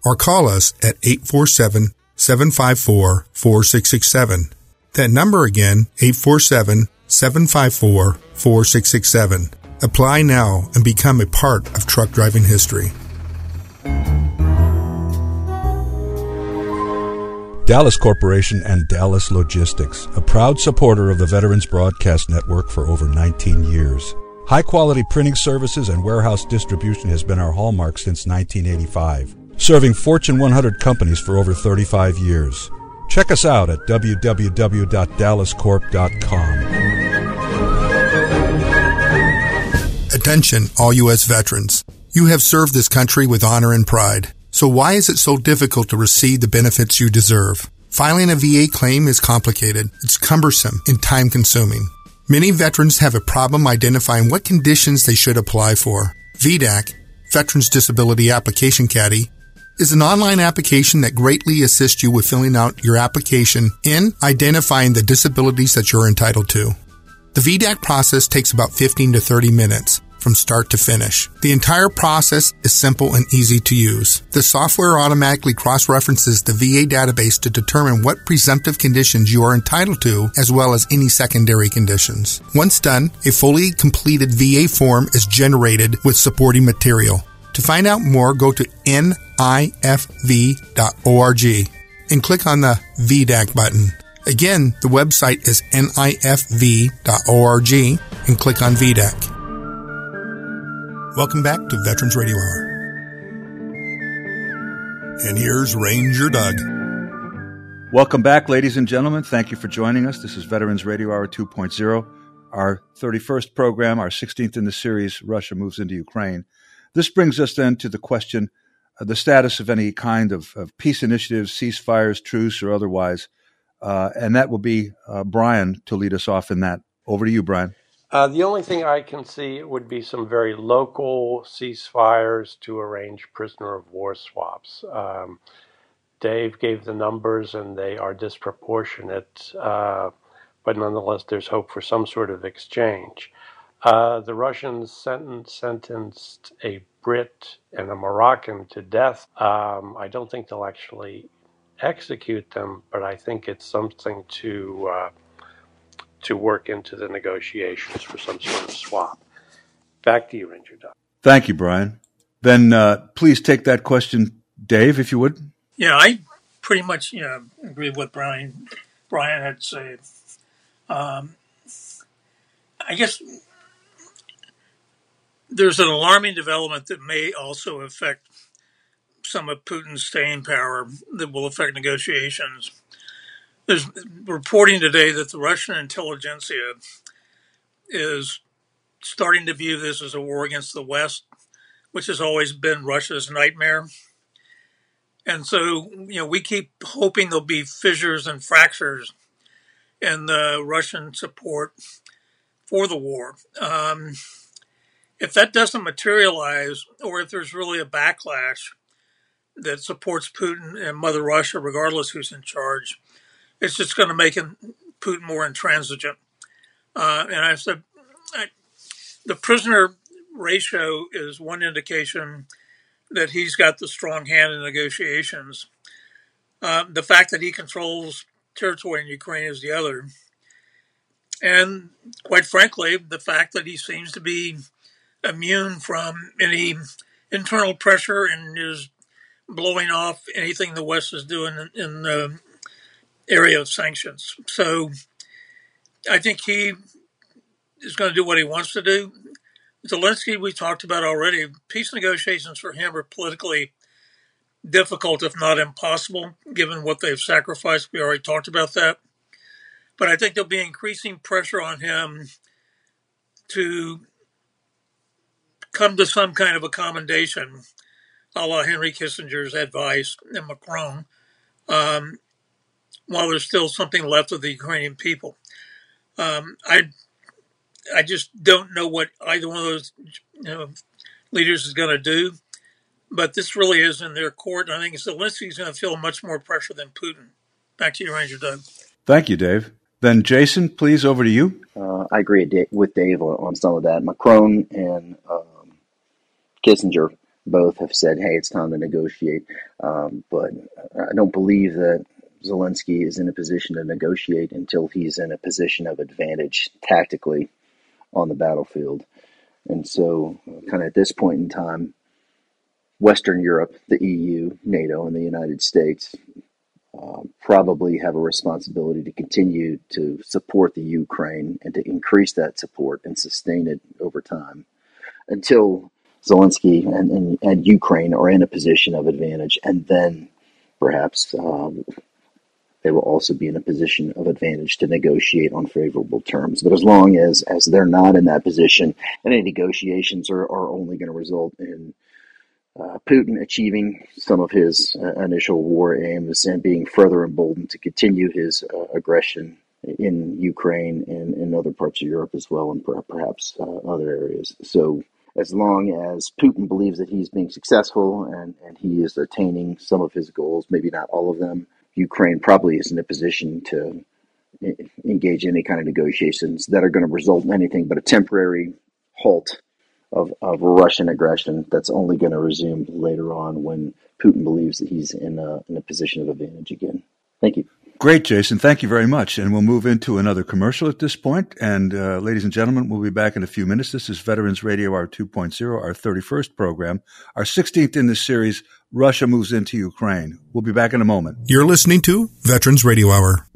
or call us at 847 754 4667. That number again, 847 754 4667. Apply now and become a part of truck driving history. Dallas Corporation and Dallas Logistics, a proud supporter of the Veterans Broadcast Network for over 19 years. High quality printing services and warehouse distribution has been our hallmark since 1985, serving Fortune 100 companies for over 35 years. Check us out at www.dallascorp.com. Attention, all U.S. veterans. You have served this country with honor and pride. So why is it so difficult to receive the benefits you deserve? Filing a VA claim is complicated. It's cumbersome and time consuming. Many veterans have a problem identifying what conditions they should apply for. VDAC, Veterans Disability Application Caddy, is an online application that greatly assists you with filling out your application and identifying the disabilities that you're entitled to. The VDAC process takes about 15 to 30 minutes from start to finish. The entire process is simple and easy to use. The software automatically cross-references the VA database to determine what presumptive conditions you are entitled to, as well as any secondary conditions. Once done, a fully completed VA form is generated with supporting material. To find out more, go to nifv.org and click on the VDAC button. Again, the website is nifv.org and click on VDAC. Welcome back to Veterans Radio Hour. And here's Ranger Doug. Welcome back, ladies and gentlemen. Thank you for joining us. This is Veterans Radio Hour 2.0, our 31st program, our 16th in the series, Russia Moves into Ukraine. This brings us then to the question of the status of any kind of, of peace initiatives, ceasefires, truce, or otherwise. Uh, and that will be uh, Brian to lead us off in that. Over to you, Brian. Uh, the only thing I can see would be some very local ceasefires to arrange prisoner of war swaps. Um, Dave gave the numbers and they are disproportionate, uh, but nonetheless, there's hope for some sort of exchange. Uh, the Russians sentence, sentenced a Brit and a Moroccan to death. Um, I don't think they'll actually execute them, but I think it's something to uh, to work into the negotiations for some sort of swap. Back to you, Ranger Doug. Thank you, Brian. Then uh, please take that question, Dave, if you would. Yeah, I pretty much you know, agree with Brian. Brian had said. Um, I guess there's an alarming development that may also affect some of Putin's staying power that will affect negotiations. There's reporting today that the Russian intelligentsia is starting to view this as a war against the West, which has always been Russia's nightmare. And so, you know, we keep hoping there'll be fissures and fractures in the Russian support for the war. Um, if that doesn't materialize, or if there's really a backlash that supports Putin and Mother Russia, regardless who's in charge, it's just going to make him Putin more intransigent. Uh, and I said, I, the prisoner ratio is one indication that he's got the strong hand in negotiations. Uh, the fact that he controls territory in Ukraine is the other. And quite frankly, the fact that he seems to be immune from any internal pressure and is blowing off anything the West is doing in, in the area of sanctions. So I think he is going to do what he wants to do. Zelensky, we talked about already. Peace negotiations for him are politically difficult, if not impossible, given what they've sacrificed. We already talked about that. but I think there'll be increasing pressure on him to come to some kind of accommodation, a la Henry Kissinger's advice and Macron, um, while there's still something left of the Ukrainian people. Um, I I just don't know what either one of those you know, leaders is going to do. But this really is in their court. I think Zelensky's going to feel much more pressure than Putin. Back to you, Ranger Doug. Thank you, Dave. Then, Jason, please, over to you. Uh, I agree with Dave on some of that. Macron and um, Kissinger both have said, hey, it's time to negotiate. Um, but I don't believe that Zelensky is in a position to negotiate until he's in a position of advantage tactically on the battlefield. And so, kind of at this point in time, Western Europe, the EU, NATO, and the United States uh, probably have a responsibility to continue to support the Ukraine and to increase that support and sustain it over time until Zelensky and, and, and Ukraine are in a position of advantage. And then perhaps uh, they will also be in a position of advantage to negotiate on favorable terms. But as long as, as they're not in that position, any negotiations are, are only going to result in uh, Putin achieving some of his uh, initial war aims and being further emboldened to continue his uh, aggression in Ukraine and in other parts of Europe as well, and perhaps uh, other areas. So, as long as Putin believes that he's being successful and, and he is attaining some of his goals, maybe not all of them, Ukraine probably is in a position to engage in any kind of negotiations that are going to result in anything but a temporary halt of, of Russian aggression that's only going to resume later on when Putin believes that he's in a, in a position of advantage again. Thank you. Great, Jason. Thank you very much. And we'll move into another commercial at this point. And uh, ladies and gentlemen, we'll be back in a few minutes. This is Veterans Radio Hour 2.0, our 31st program, our 16th in this series, Russia Moves into Ukraine. We'll be back in a moment. You're listening to Veterans Radio Hour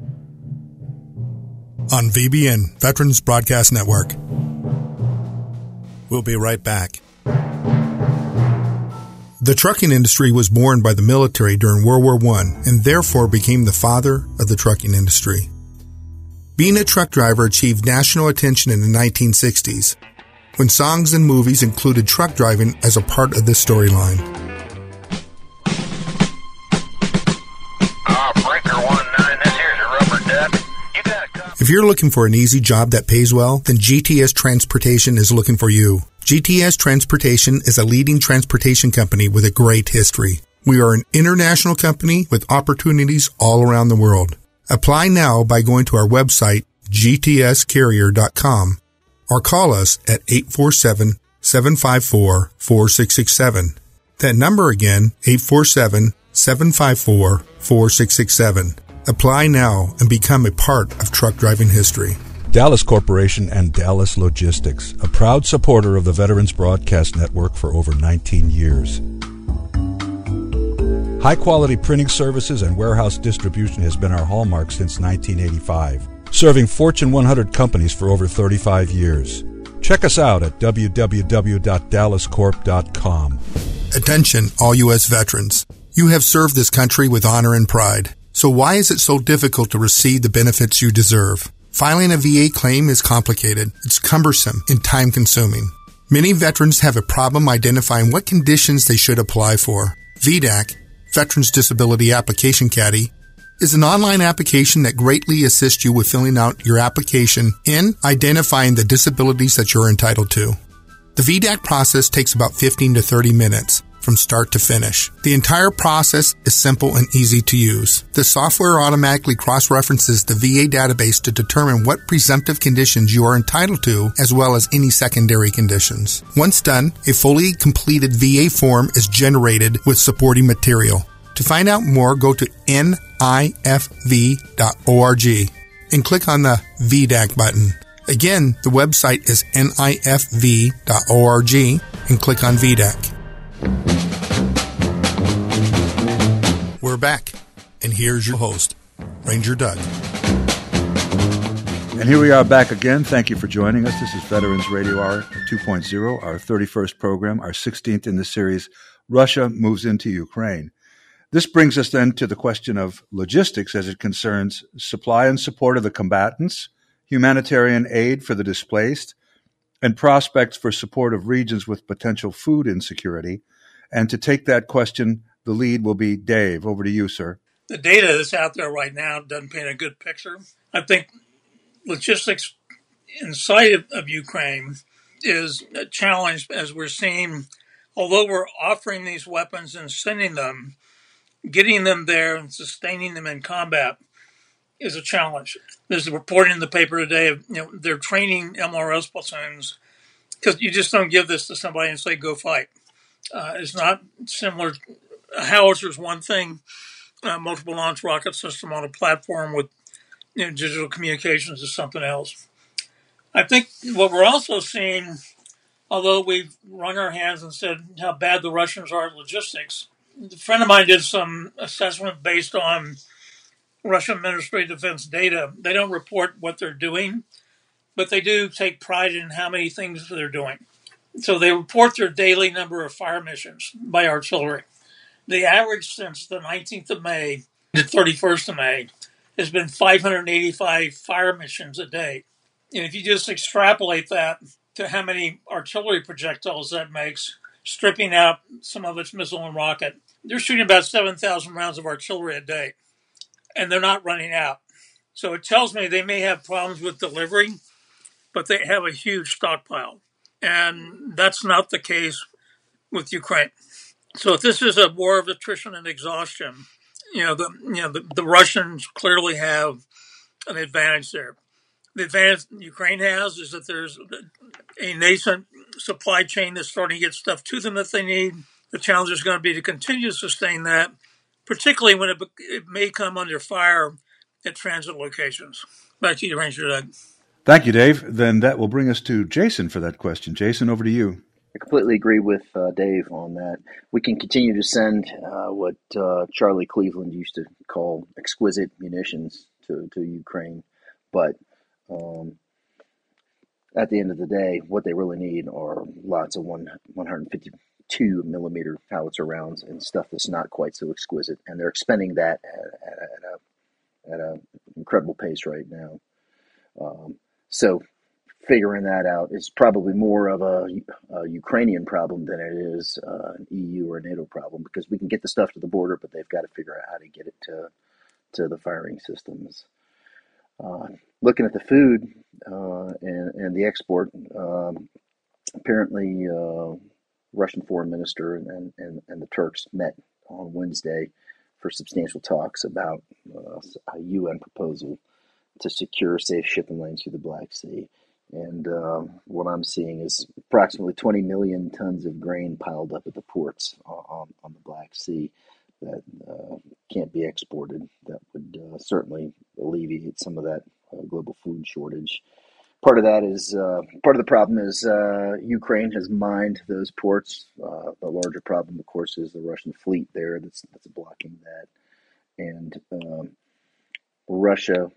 on VBN, Veterans Broadcast Network. We'll be right back. The trucking industry was born by the military during World War I and therefore became the father of the trucking industry. Being a truck driver achieved national attention in the 1960s when songs and movies included truck driving as a part of the storyline. If you're looking for an easy job that pays well, then GTS Transportation is looking for you. GTS Transportation is a leading transportation company with a great history. We are an international company with opportunities all around the world. Apply now by going to our website, gtscarrier.com, or call us at 847 754 4667. That number again, 847 754 4667. Apply now and become a part of truck driving history. Dallas Corporation and Dallas Logistics, a proud supporter of the Veterans Broadcast Network for over 19 years. High quality printing services and warehouse distribution has been our hallmark since 1985, serving Fortune 100 companies for over 35 years. Check us out at www.dallascorp.com. Attention, all U.S. veterans. You have served this country with honor and pride. So why is it so difficult to receive the benefits you deserve? Filing a VA claim is complicated, it's cumbersome, and time consuming. Many veterans have a problem identifying what conditions they should apply for. VDAC, Veterans Disability Application Caddy, is an online application that greatly assists you with filling out your application and identifying the disabilities that you're entitled to. The VDAC process takes about 15 to 30 minutes from start to finish. The entire process is simple and easy to use. The software automatically cross-references the VA database to determine what presumptive conditions you are entitled to, as well as any secondary conditions. Once done, a fully completed VA form is generated with supporting material. To find out more, go to nifv.org and click on the VDAC button. Again, the website is nifv.org and click on VDAC. We're back, and here's your host, Ranger Doug. And here we are back again. Thank you for joining us. This is Veterans Radio Hour 2.0, our 31st program, our 16th in the series, Russia Moves into Ukraine. This brings us then to the question of logistics as it concerns supply and support of the combatants, humanitarian aid for the displaced, and prospects for support of regions with potential food insecurity. And to take that question, the lead will be Dave. Over to you, sir. The data that's out there right now doesn't paint a good picture. I think logistics inside of, of Ukraine is a challenge as we're seeing, although we're offering these weapons and sending them, getting them there and sustaining them in combat is a challenge. There's a report in the paper today of you know they're training MLRS platoons because you just don't give this to somebody and say go fight. Uh, it's not similar. A howitzer is one thing. Uh, multiple launch rocket system on a platform with you know, digital communications is something else. I think what we're also seeing, although we've wrung our hands and said how bad the Russians are at logistics, a friend of mine did some assessment based on Russian Ministry of Defense data. They don't report what they're doing, but they do take pride in how many things they're doing. So they report their daily number of fire missions by artillery. The average since the 19th of May to 31st of May has been 585 fire missions a day. And if you just extrapolate that to how many artillery projectiles that makes, stripping out some of its missile and rocket, they're shooting about 7,000 rounds of artillery a day, and they're not running out. So it tells me they may have problems with delivery, but they have a huge stockpile. And that's not the case with Ukraine. So if this is a war of attrition and exhaustion, you know, the, you know, the, the Russians clearly have an advantage there. The advantage Ukraine has is that there's a nascent supply chain that's starting to get stuff to them that they need the challenge is going to be to continue to sustain that, particularly when it, it may come under fire at transit locations. Back to you, Ranger Doug. Thank you, Dave. Then that will bring us to Jason for that question. Jason, over to you. I completely agree with uh, Dave on that. We can continue to send uh, what uh, Charlie Cleveland used to call exquisite munitions to, to Ukraine, but um, at the end of the day, what they really need are lots of one, 150 two millimeter howitzer rounds and stuff that's not quite so exquisite, and they're expending that at, at, at a at an incredible pace right now. Um, so figuring that out is probably more of a, a Ukrainian problem than it is uh, an EU or a NATO problem because we can get the stuff to the border, but they've got to figure out how to get it to to the firing systems. Uh, looking at the food uh, and, and the export, um, apparently uh, Russian foreign minister and, and, and the Turks met on Wednesday for substantial talks about uh, a UN proposal to secure safe shipping lanes through the Black Sea. And um, what I'm seeing is approximately 20 million tons of grain piled up at the ports on, on the Black Sea that uh, can't be exported. That would uh, certainly alleviate some of that uh, global food shortage part of that is uh, part of the problem is uh, Ukraine has mined those ports. Uh, the larger problem, of course, is the Russian fleet there that's that's blocking that, and um, Russia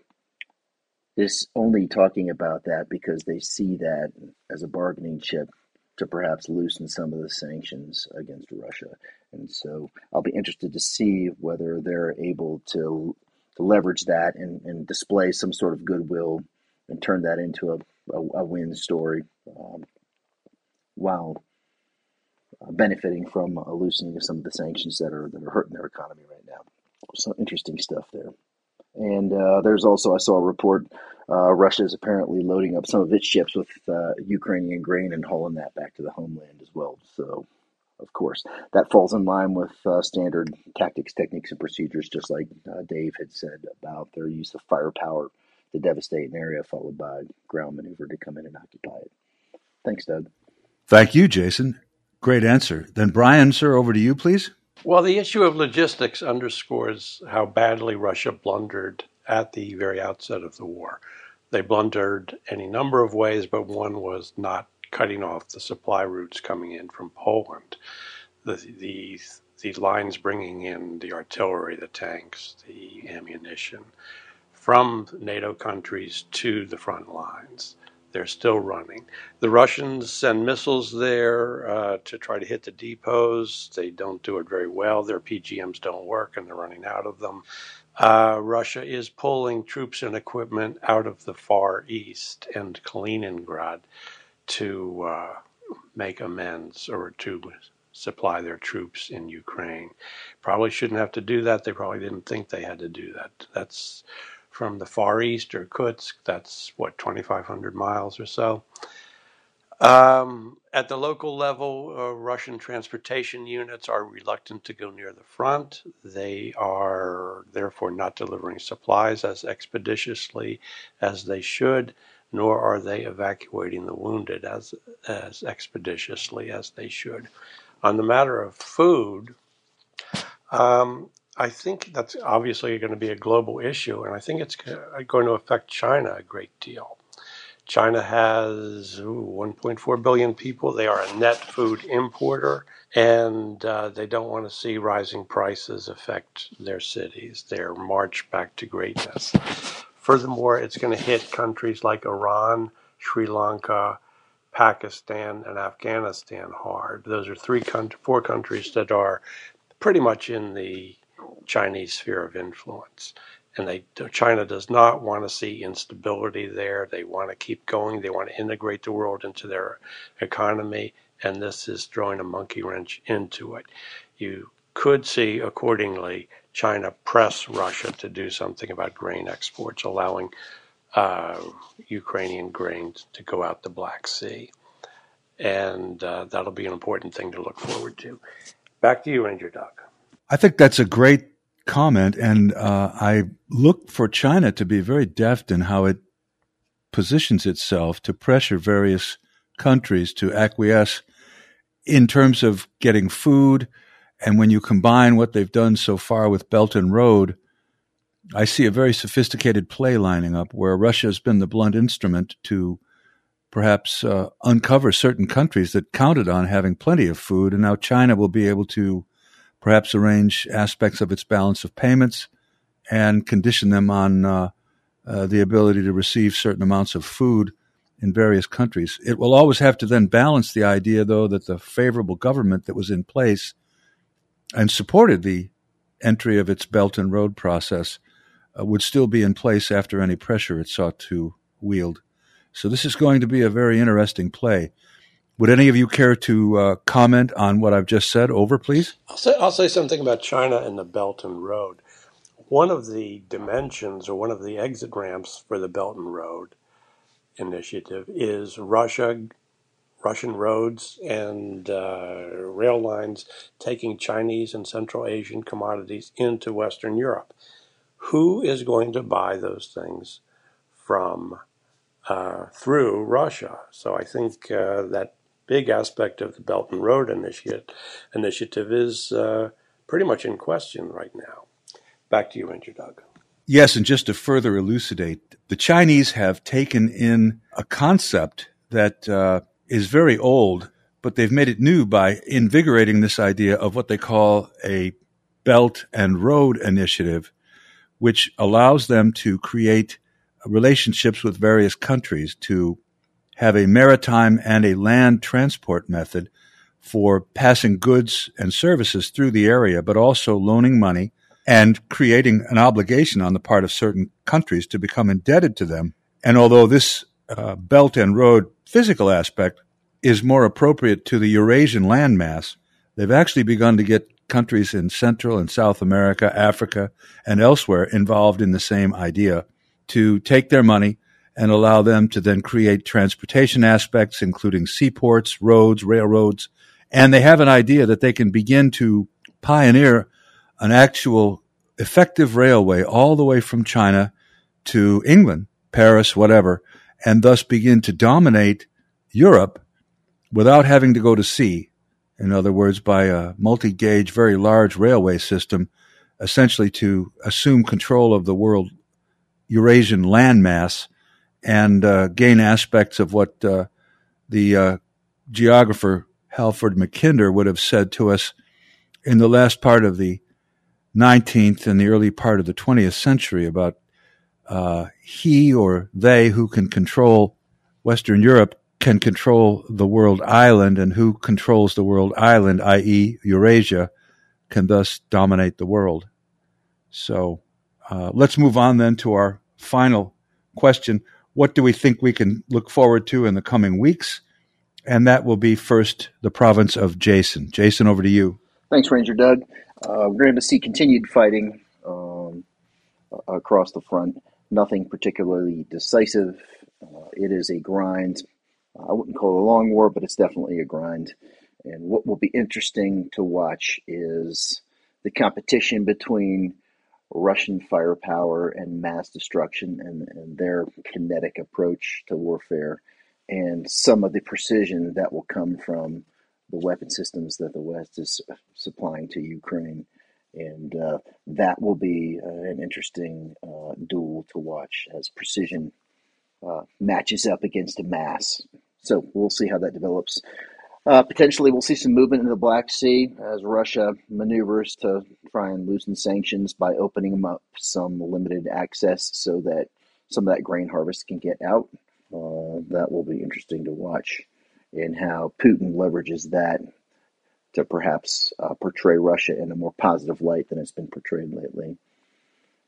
is only talking about that because they see that as a bargaining chip to perhaps loosen some of the sanctions against Russia. And so I'll be interested to see whether they're able to, to leverage that and, and display some sort of goodwill and turn that into a, a, a win story um, while uh, benefiting from a loosening of some of the sanctions that are that are hurting their economy right now. So interesting stuff there. And uh, there's also I saw a report. Uh, Russia is apparently loading up some of its ships with uh, Ukrainian grain and hauling that back to the homeland as well. So, of course, that falls in line with uh, standard tactics, techniques, and procedures, just like uh, Dave had said about their use of firepower to devastate an area, followed by ground maneuver to come in and occupy it. Thanks, Doug. Thank you, Jason. Great answer. Then, Brian, sir, over to you, please. Well, the issue of logistics underscores how badly Russia blundered at the very outset of the war. They blundered any number of ways, but one was not cutting off the supply routes coming in from Poland. The, the, the lines bringing in the artillery, the tanks, the ammunition, from NATO countries to the front lines. They're still running. The Russians send missiles there uh, to try to hit the depots. They don't do it very well. Their PGMs don't work and they're running out of them. Uh, Russia is pulling troops and equipment out of the Far East and Kaliningrad to uh, make amends or to supply their troops in Ukraine. Probably shouldn't have to do that. They probably didn't think they had to do that. That's from the Far East Irkutsk. That's what 2,500 miles or so. Um, at the local level, uh, Russian transportation units are reluctant to go near the front. They are therefore not delivering supplies as expeditiously as they should, nor are they evacuating the wounded as, as expeditiously as they should. On the matter of food, um, I think that's obviously going to be a global issue, and I think it's going to affect China a great deal. China has ooh, 1.4 billion people. They are a net food importer, and uh, they don't want to see rising prices affect their cities, their march back to greatness. Furthermore, it's going to hit countries like Iran, Sri Lanka, Pakistan, and Afghanistan hard. Those are three, four countries that are pretty much in the Chinese sphere of influence and they China does not want to see instability there. They want to keep going. They want to integrate the world into their economy, and this is throwing a monkey wrench into it. You could see, accordingly, China press Russia to do something about grain exports, allowing uh, Ukrainian grains to go out the Black Sea. And uh, that'll be an important thing to look forward to. Back to you, Ranger Doug. I think that's a great comment, and uh, I look for China to be very deft in how it positions itself to pressure various countries to acquiesce in terms of getting food. And when you combine what they've done so far with Belt and Road, I see a very sophisticated play lining up where Russia has been the blunt instrument to perhaps uh, uncover certain countries that counted on having plenty of food, and now China will be able to perhaps arrange aspects of its balance of payments and condition them on uh, uh, the ability to receive certain amounts of food in various countries. It will always have to then balance the idea, though, that the favorable government that was in place and supported the entry of its Belt and Road process uh, would still be in place after any pressure it sought to wield. So this is going to be a very interesting play. Would any of you care to uh, comment on what I've just said? Over, please. I'll say, I'll say something about China and the Belt and Road. One of the dimensions or one of the exit ramps for the Belt and Road initiative is Russia, Russian roads and uh, rail lines taking Chinese and Central Asian commodities into Western Europe. Who is going to buy those things from uh, through Russia? So I think uh, that big aspect of the Belt and Road Initiative, initiative is uh, pretty much in question right now. Back to you, Ranger Doug. Yes, and just to further elucidate, the Chinese have taken in a concept that uh, is very old, but they've made it new by invigorating this idea of what they call a Belt and Road Initiative, which allows them to create relationships with various countries to have a maritime and a land transport method for passing goods and services through the area, but also loaning money and creating an obligation on the part of certain countries to become indebted to them. And although this uh, belt and road physical aspect is more appropriate to the Eurasian landmass, they've actually begun to get countries in Central and South America, Africa, and elsewhere involved in the same idea to take their money and allow them to then create transportation aspects, including seaports, roads, railroads. And they have an idea that they can begin to pioneer an actual effective railway all the way from China to England, Paris, whatever, and thus begin to dominate Europe without having to go to sea. In other words, by a multi gauge, very large railway system, essentially to assume control of the world Eurasian landmass and uh, gain aspects of what uh, the uh, geographer Halford Mackinder would have said to us in the last part of the 19th and the early part of the 20th century about uh, he or they who can control Western Europe can control the world island, and who controls the world island, i.e., Eurasia, can thus dominate the world. So uh, let's move on then to our final question. What do we think we can look forward to in the coming weeks? And that will be first the province of Jason. Jason, over to you. Thanks, Ranger Doug. Uh, we're going to see continued fighting um, across the front. Nothing particularly decisive. Uh, it is a grind. I wouldn't call it a long war, but it's definitely a grind. And what will be interesting to watch is the competition between Russian firepower and mass destruction and, and their kinetic approach to warfare, and some of the precision that will come from the weapon systems that the West is supplying to Ukraine. And uh, that will be uh, an interesting uh, duel to watch as precision uh, matches up against a mass. So we'll see how that develops. Uh, potentially, we'll see some movement in the Black Sea as Russia maneuvers to try and loosen sanctions by opening up some limited access so that some of that grain harvest can get out. Uh, that will be interesting to watch, and how Putin leverages that to perhaps uh, portray Russia in a more positive light than it's been portrayed lately.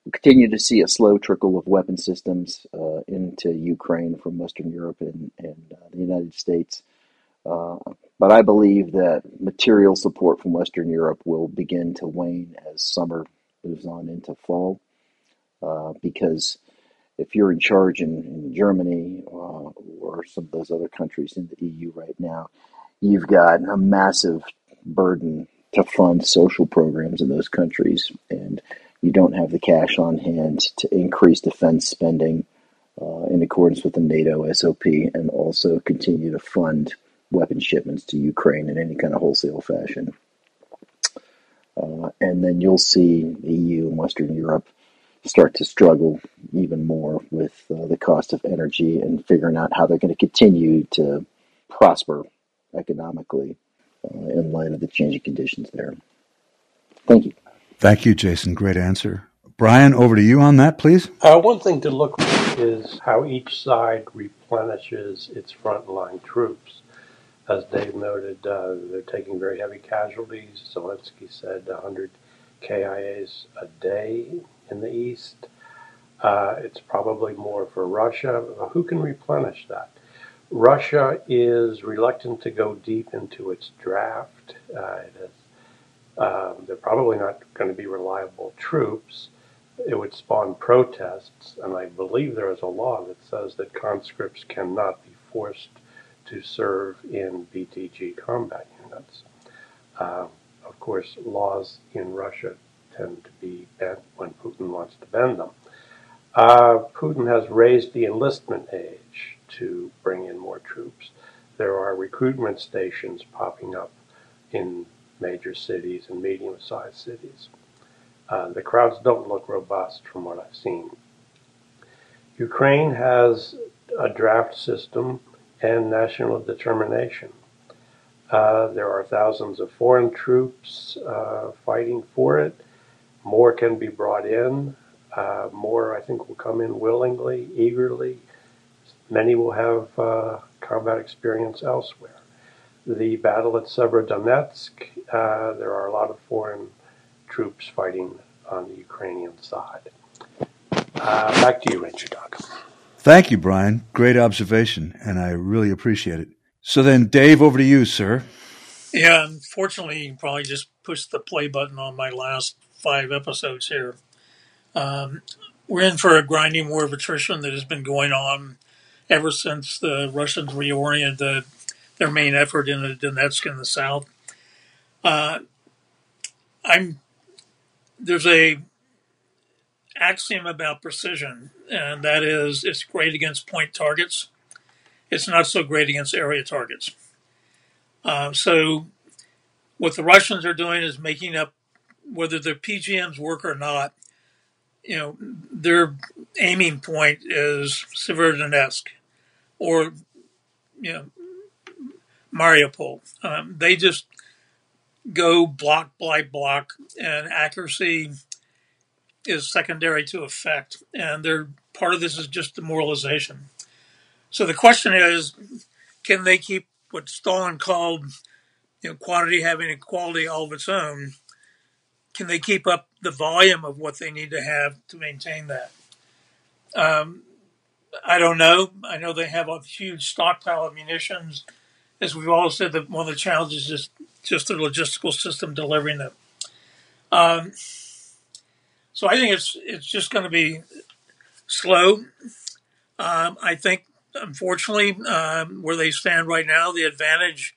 We continue to see a slow trickle of weapon systems uh, into Ukraine from Western Europe and, and uh, the United States. Uh, but I believe that material support from Western Europe will begin to wane as summer moves on into fall. Uh, because if you're in charge in, in Germany uh, or some of those other countries in the EU right now, you've got a massive burden to fund social programs in those countries. And you don't have the cash on hand to increase defense spending uh, in accordance with the NATO SOP and also continue to fund weapon shipments to Ukraine in any kind of wholesale fashion. Uh, and then you'll see the EU and Western Europe start to struggle even more with uh, the cost of energy and figuring out how they're going to continue to prosper economically uh, in light of the changing conditions there. Thank you. Thank you, Jason. Great answer. Brian, over to you on that, please. Uh, one thing to look is how each side replenishes its frontline troops. As Dave noted, uh, they're taking very heavy casualties. Zelensky said 100 KIAs a day in the east. Uh, it's probably more for Russia. Who can replenish that? Russia is reluctant to go deep into its draft. Uh, it has, um, they're probably not going to be reliable troops. It would spawn protests, and I believe there is a law that says that conscripts cannot be forced to serve in BTG combat units. Uh, of course, laws in Russia tend to be bent when Putin wants to bend them. Uh, Putin has raised the enlistment age to bring in more troops. There are recruitment stations popping up in major cities and medium sized cities. Uh, the crowds don't look robust from what I've seen. Ukraine has a draft system and national determination. Uh, there are thousands of foreign troops uh, fighting for it. More can be brought in. Uh, more, I think, will come in willingly, eagerly. Many will have uh, combat experience elsewhere. The battle at Severodonetsk, uh, there are a lot of foreign troops fighting on the Ukrainian side. Uh, back to you, Ranger Doug. Thank you, Brian. Great observation, and I really appreciate it. So then, Dave, over to you, sir. Yeah, unfortunately, you probably just pushed the play button on my last five episodes here. Um, we're in for a grinding war of attrition that has been going on ever since the Russians reoriented the, their main effort in the Donetsk in the south. Uh, I'm there's a axiom about precision, and that is it's great against point targets. It's not so great against area targets. Uh, so, what the Russians are doing is making up whether their PGMs work or not. You know, their aiming point is Severodonetsk or, you know, Mariupol. Um, they just go block by block, and accuracy is secondary to effect, and they're part of this is just demoralization. So the question is, can they keep what Stalin called, you know, quantity having a quality all of its own? Can they keep up the volume of what they need to have to maintain that? Um, I don't know. I know they have a huge stockpile of munitions. As we've all said, that one of the challenges is just the logistical system delivering them. Um, so I think it's it's just going to be slow. Um, I think, unfortunately, um, where they stand right now, the advantage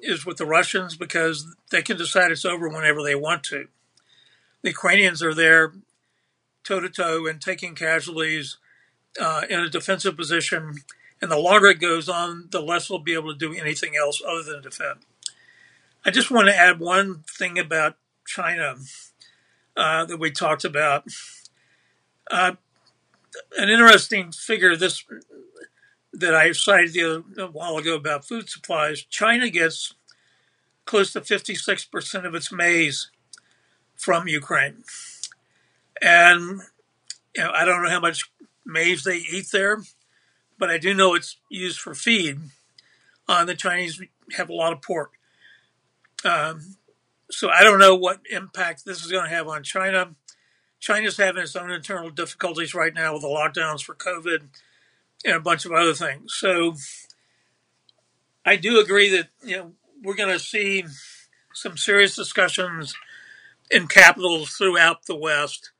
is with the Russians because they can decide it's over whenever they want to. The Ukrainians are there toe to toe and taking casualties uh, in a defensive position. And the longer it goes on, the less they'll be able to do anything else other than defend. I just want to add one thing about China uh, that we talked about. Uh, an interesting figure this that I cited the, a while ago about food supplies. China gets close to 56% of its maize from Ukraine. And you know, I don't know how much maize they eat there, but I do know it's used for feed. Uh, the Chinese have a lot of pork. Um, so I don't know what impact this is going to have on China. China's having its own internal difficulties right now with the lockdowns for COVID and a bunch of other things. So I do agree that you know we're going to see some serious discussions in capitals throughout the West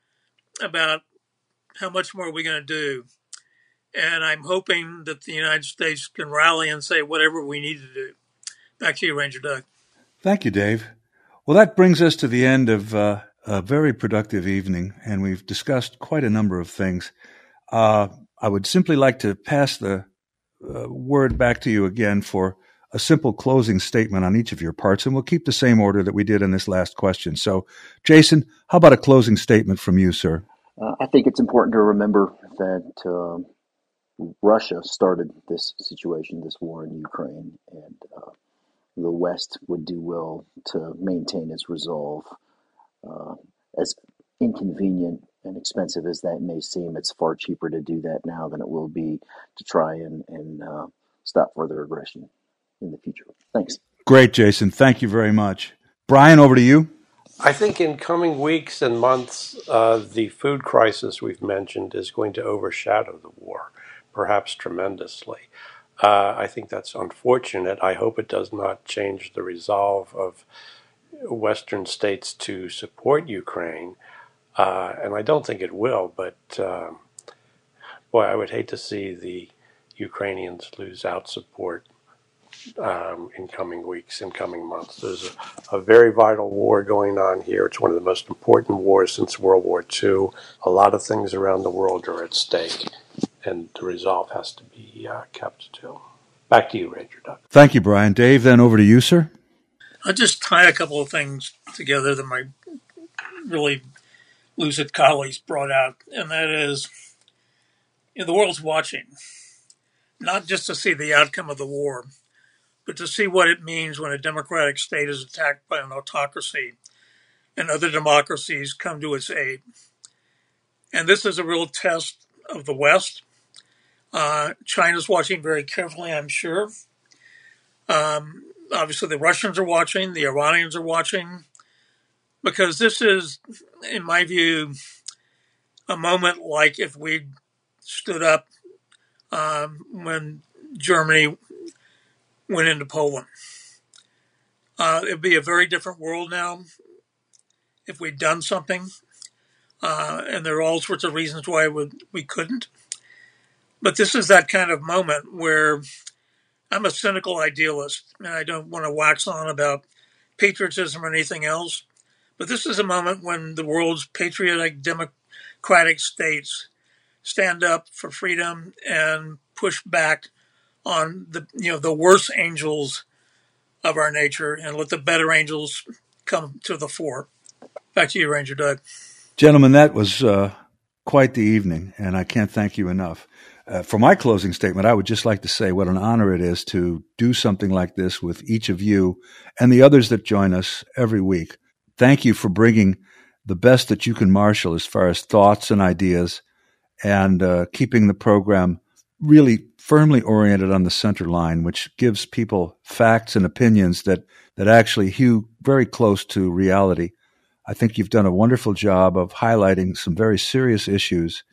about how much more are we going to do. And I'm hoping that the United States can rally and say whatever we need to do. Back to you, Ranger Doug. Thank you, Dave. Well, that brings us to the end of uh, a very productive evening, and we've discussed quite a number of things. Uh, I would simply like to pass the uh, word back to you again for a simple closing statement on each of your parts, and we'll keep the same order that we did in this last question. So, Jason, how about a closing statement from you, sir? Uh, I think it's important to remember that uh, Russia started this situation, this war in Ukraine, and uh, the West would do well to maintain its resolve. Uh, as inconvenient and expensive as that may seem, it's far cheaper to do that now than it will be to try and, and uh, stop further aggression in the future. Thanks. Great, Jason. Thank you very much. Brian, over to you. I think in coming weeks and months, uh, the food crisis we've mentioned is going to overshadow the war, perhaps tremendously. Uh, I think that's unfortunate. I hope it does not change the resolve of Western states to support Ukraine, uh, and I don't think it will. But uh, boy, I would hate to see the Ukrainians lose out support um, in coming weeks, in coming months. There's a, a, very vital war going on here. It's one of the most important wars since World War II. A lot of things around the world are at stake, and the resolve has to be uh, kept too. Back to you, Ranger Doug. Thank you, Brian. Dave, then over to you, sir. I'll just tie a couple of things together that my really lucid colleagues brought out, and that is you know, the world's watching, not just to see the outcome of the war, but to see what it means when a democratic state is attacked by an autocracy and other democracies come to its aid. And this is a real test of the West. Uh, China's watching very carefully, I'm sure. Um, obviously, the Russians are watching, the Iranians are watching, because this is, in my view, a moment like if we stood up um, when Germany went into Poland. Uh, it'd be a very different world now if we'd done something. Uh, and there are all sorts of reasons why we, we couldn't. But this is that kind of moment where I'm a cynical idealist and I don't want to wax on about patriotism or anything else. But this is a moment when the world's patriotic democratic states stand up for freedom and push back on the you know the worst angels of our nature and let the better angels come to the fore. Back to you, Ranger Doug. Gentlemen, that was uh, quite the evening, and I can't thank you enough. Uh, for my closing statement, I would just like to say what an honor it is to do something like this with each of you and the others that join us every week. Thank you for bringing the best that you can marshal as far as thoughts and ideas and uh, keeping the program really firmly oriented on the center line, which gives people facts and opinions that, that actually hew very close to reality. I think you've done a wonderful job of highlighting some very serious issues.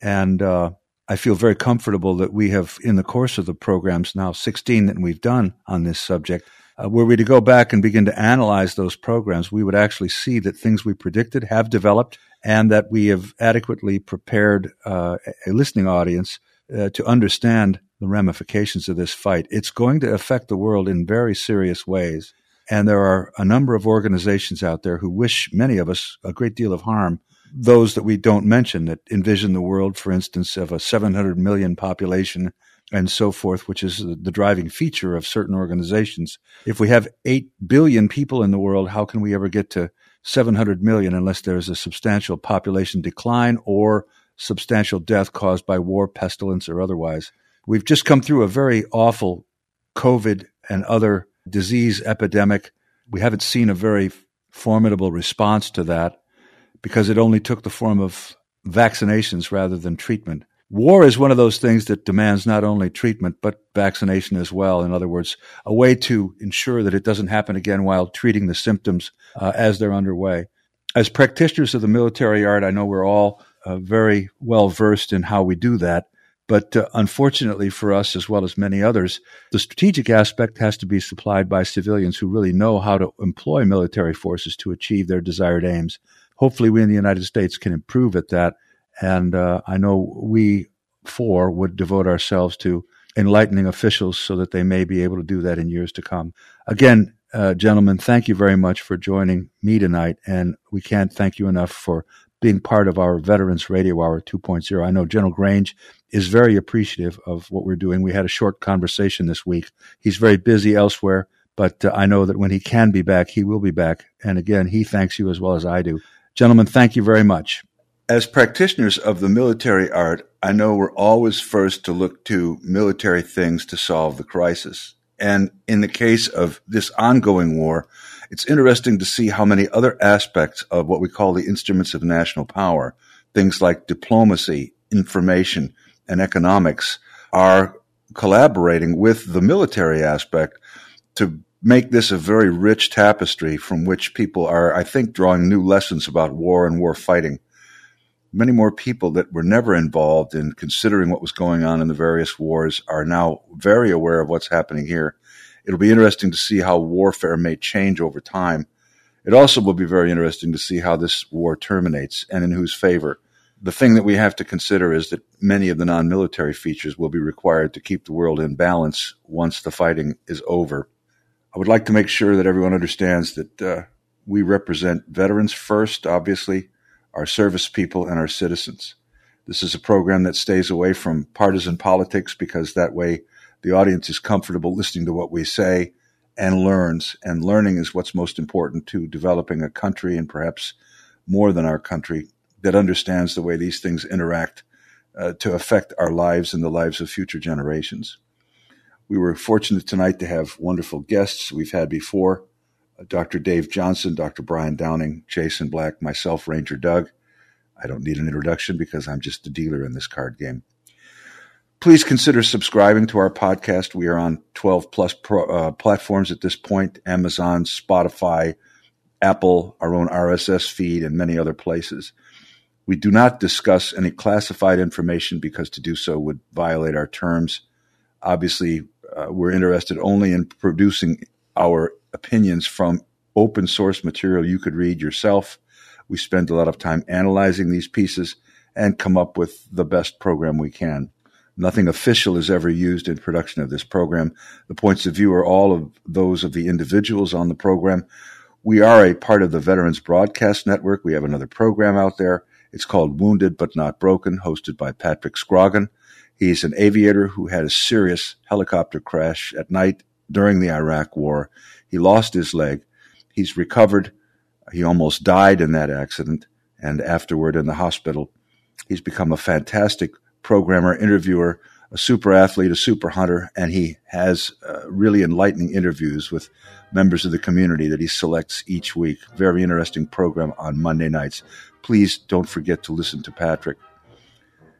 And uh, I feel very comfortable that we have, in the course of the programs now 16 that we've done on this subject, uh, were we to go back and begin to analyze those programs, we would actually see that things we predicted have developed and that we have adequately prepared uh, a listening audience uh, to understand the ramifications of this fight. It's going to affect the world in very serious ways. And there are a number of organizations out there who wish many of us a great deal of harm. Those that we don't mention that envision the world, for instance, of a 700 million population and so forth, which is the driving feature of certain organizations. If we have 8 billion people in the world, how can we ever get to 700 million unless there's a substantial population decline or substantial death caused by war, pestilence, or otherwise? We've just come through a very awful COVID and other disease epidemic. We haven't seen a very formidable response to that because it only took the form of vaccinations rather than treatment. War is one of those things that demands not only treatment, but vaccination as well. In other words, a way to ensure that it doesn't happen again while treating the symptoms uh, as they're underway. As practitioners of the military art, I know we're all uh, very well versed in how we do that. But uh, unfortunately for us, as well as many others, the strategic aspect has to be supplied by civilians who really know how to employ military forces to achieve their desired aims. Hopefully, we in the United States can improve at that and uh, I know we four would devote ourselves to enlightening officials so that they may be able to do that in years to come. Again, uh, gentlemen, thank you very much for joining me tonight. And we can't thank you enough for being part of our Veterans Radio Hour 2.0. I know General Grange is very appreciative of what we're doing. We had a short conversation this week. He's very busy elsewhere, but uh, I know that when he can be back, he will be back. And again, he thanks you as well as I do. Gentlemen, thank you very much. As practitioners of the military art, I know we're always first to look to military things to solve the crisis. And in the case of this ongoing war, it's interesting to see how many other aspects of what we call the instruments of national power, things like diplomacy, information, and economics, are collaborating with the military aspect to make this a very rich tapestry from which people are, I think, drawing new lessons about war and war fighting many more people that were never involved in considering what was going on in the various wars are now very aware of what's happening here. It'll be interesting to see how warfare may change over time. It also will be very interesting to see how this war terminates and in whose favor. The thing that we have to consider is that many of the non military features will be required to keep the world in balance once the fighting is over. I would like to make sure that everyone understands that uh, we represent veterans first, obviously, our service people, and our citizens. This is a program that stays away from partisan politics because that way the audience is comfortable listening to what we say and learns. And learning is what's most important to developing a country and perhaps more than our country that understands the way these things interact uh, to affect our lives and the lives of future generations. We were fortunate tonight to have wonderful guests we've had before. Dr. Dave Johnson, Dr. Brian Downing, Jason Black, myself, Ranger Doug. I don't need an introduction because I'm just a dealer in this card game. Please consider subscribing to our podcast. We are on 12 plus pro, uh, platforms at this point Amazon, Spotify, Apple, our own RSS feed, and many other places. We do not discuss any classified information because to do so would violate our terms. Obviously, uh, we're interested only in producing our opinions from open source material you could read yourself. We spend a lot of time analyzing these pieces and come up with the best program we can. Nothing official is ever used in production of this program. The points of view are all of those of the individuals on the program. We are a part of the Veterans Broadcast Network. We have another program out there. It's called Wounded But Not Broken, hosted by Patrick Scroggin. He's an aviator who had a serious helicopter crash at night during the Iraq War. He lost his leg. He's recovered. He almost died in that accident. And afterward in the hospital, he's become a fantastic programmer, interviewer, a super athlete, a super hunter, and he has uh, really enlightening interviews with members of the community that he selects each week. Very interesting program on Monday nights. Please don't forget to listen to Patrick.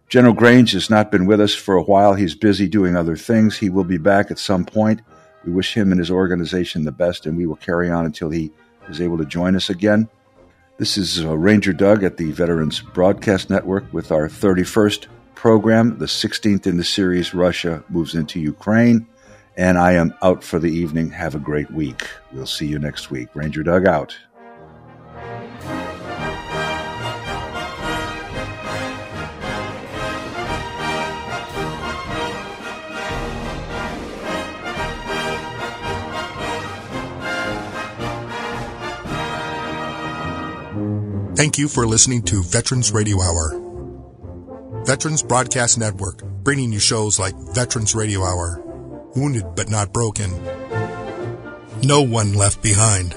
General Grange has not been with us for a while. He's busy doing other things. He will be back at some point. We wish him and his organization the best, and we will carry on until he is able to join us again. This is uh, Ranger Doug at the Veterans Broadcast Network with our 31st program, the 16th in the series Russia Moves into Ukraine. And I am out for the evening. Have a great week. We'll see you next week. Ranger Doug out. Thank you for listening to Veterans Radio Hour. Veterans Broadcast Network, bringing you shows like Veterans Radio Hour, Wounded but Not Broken, No One Left Behind,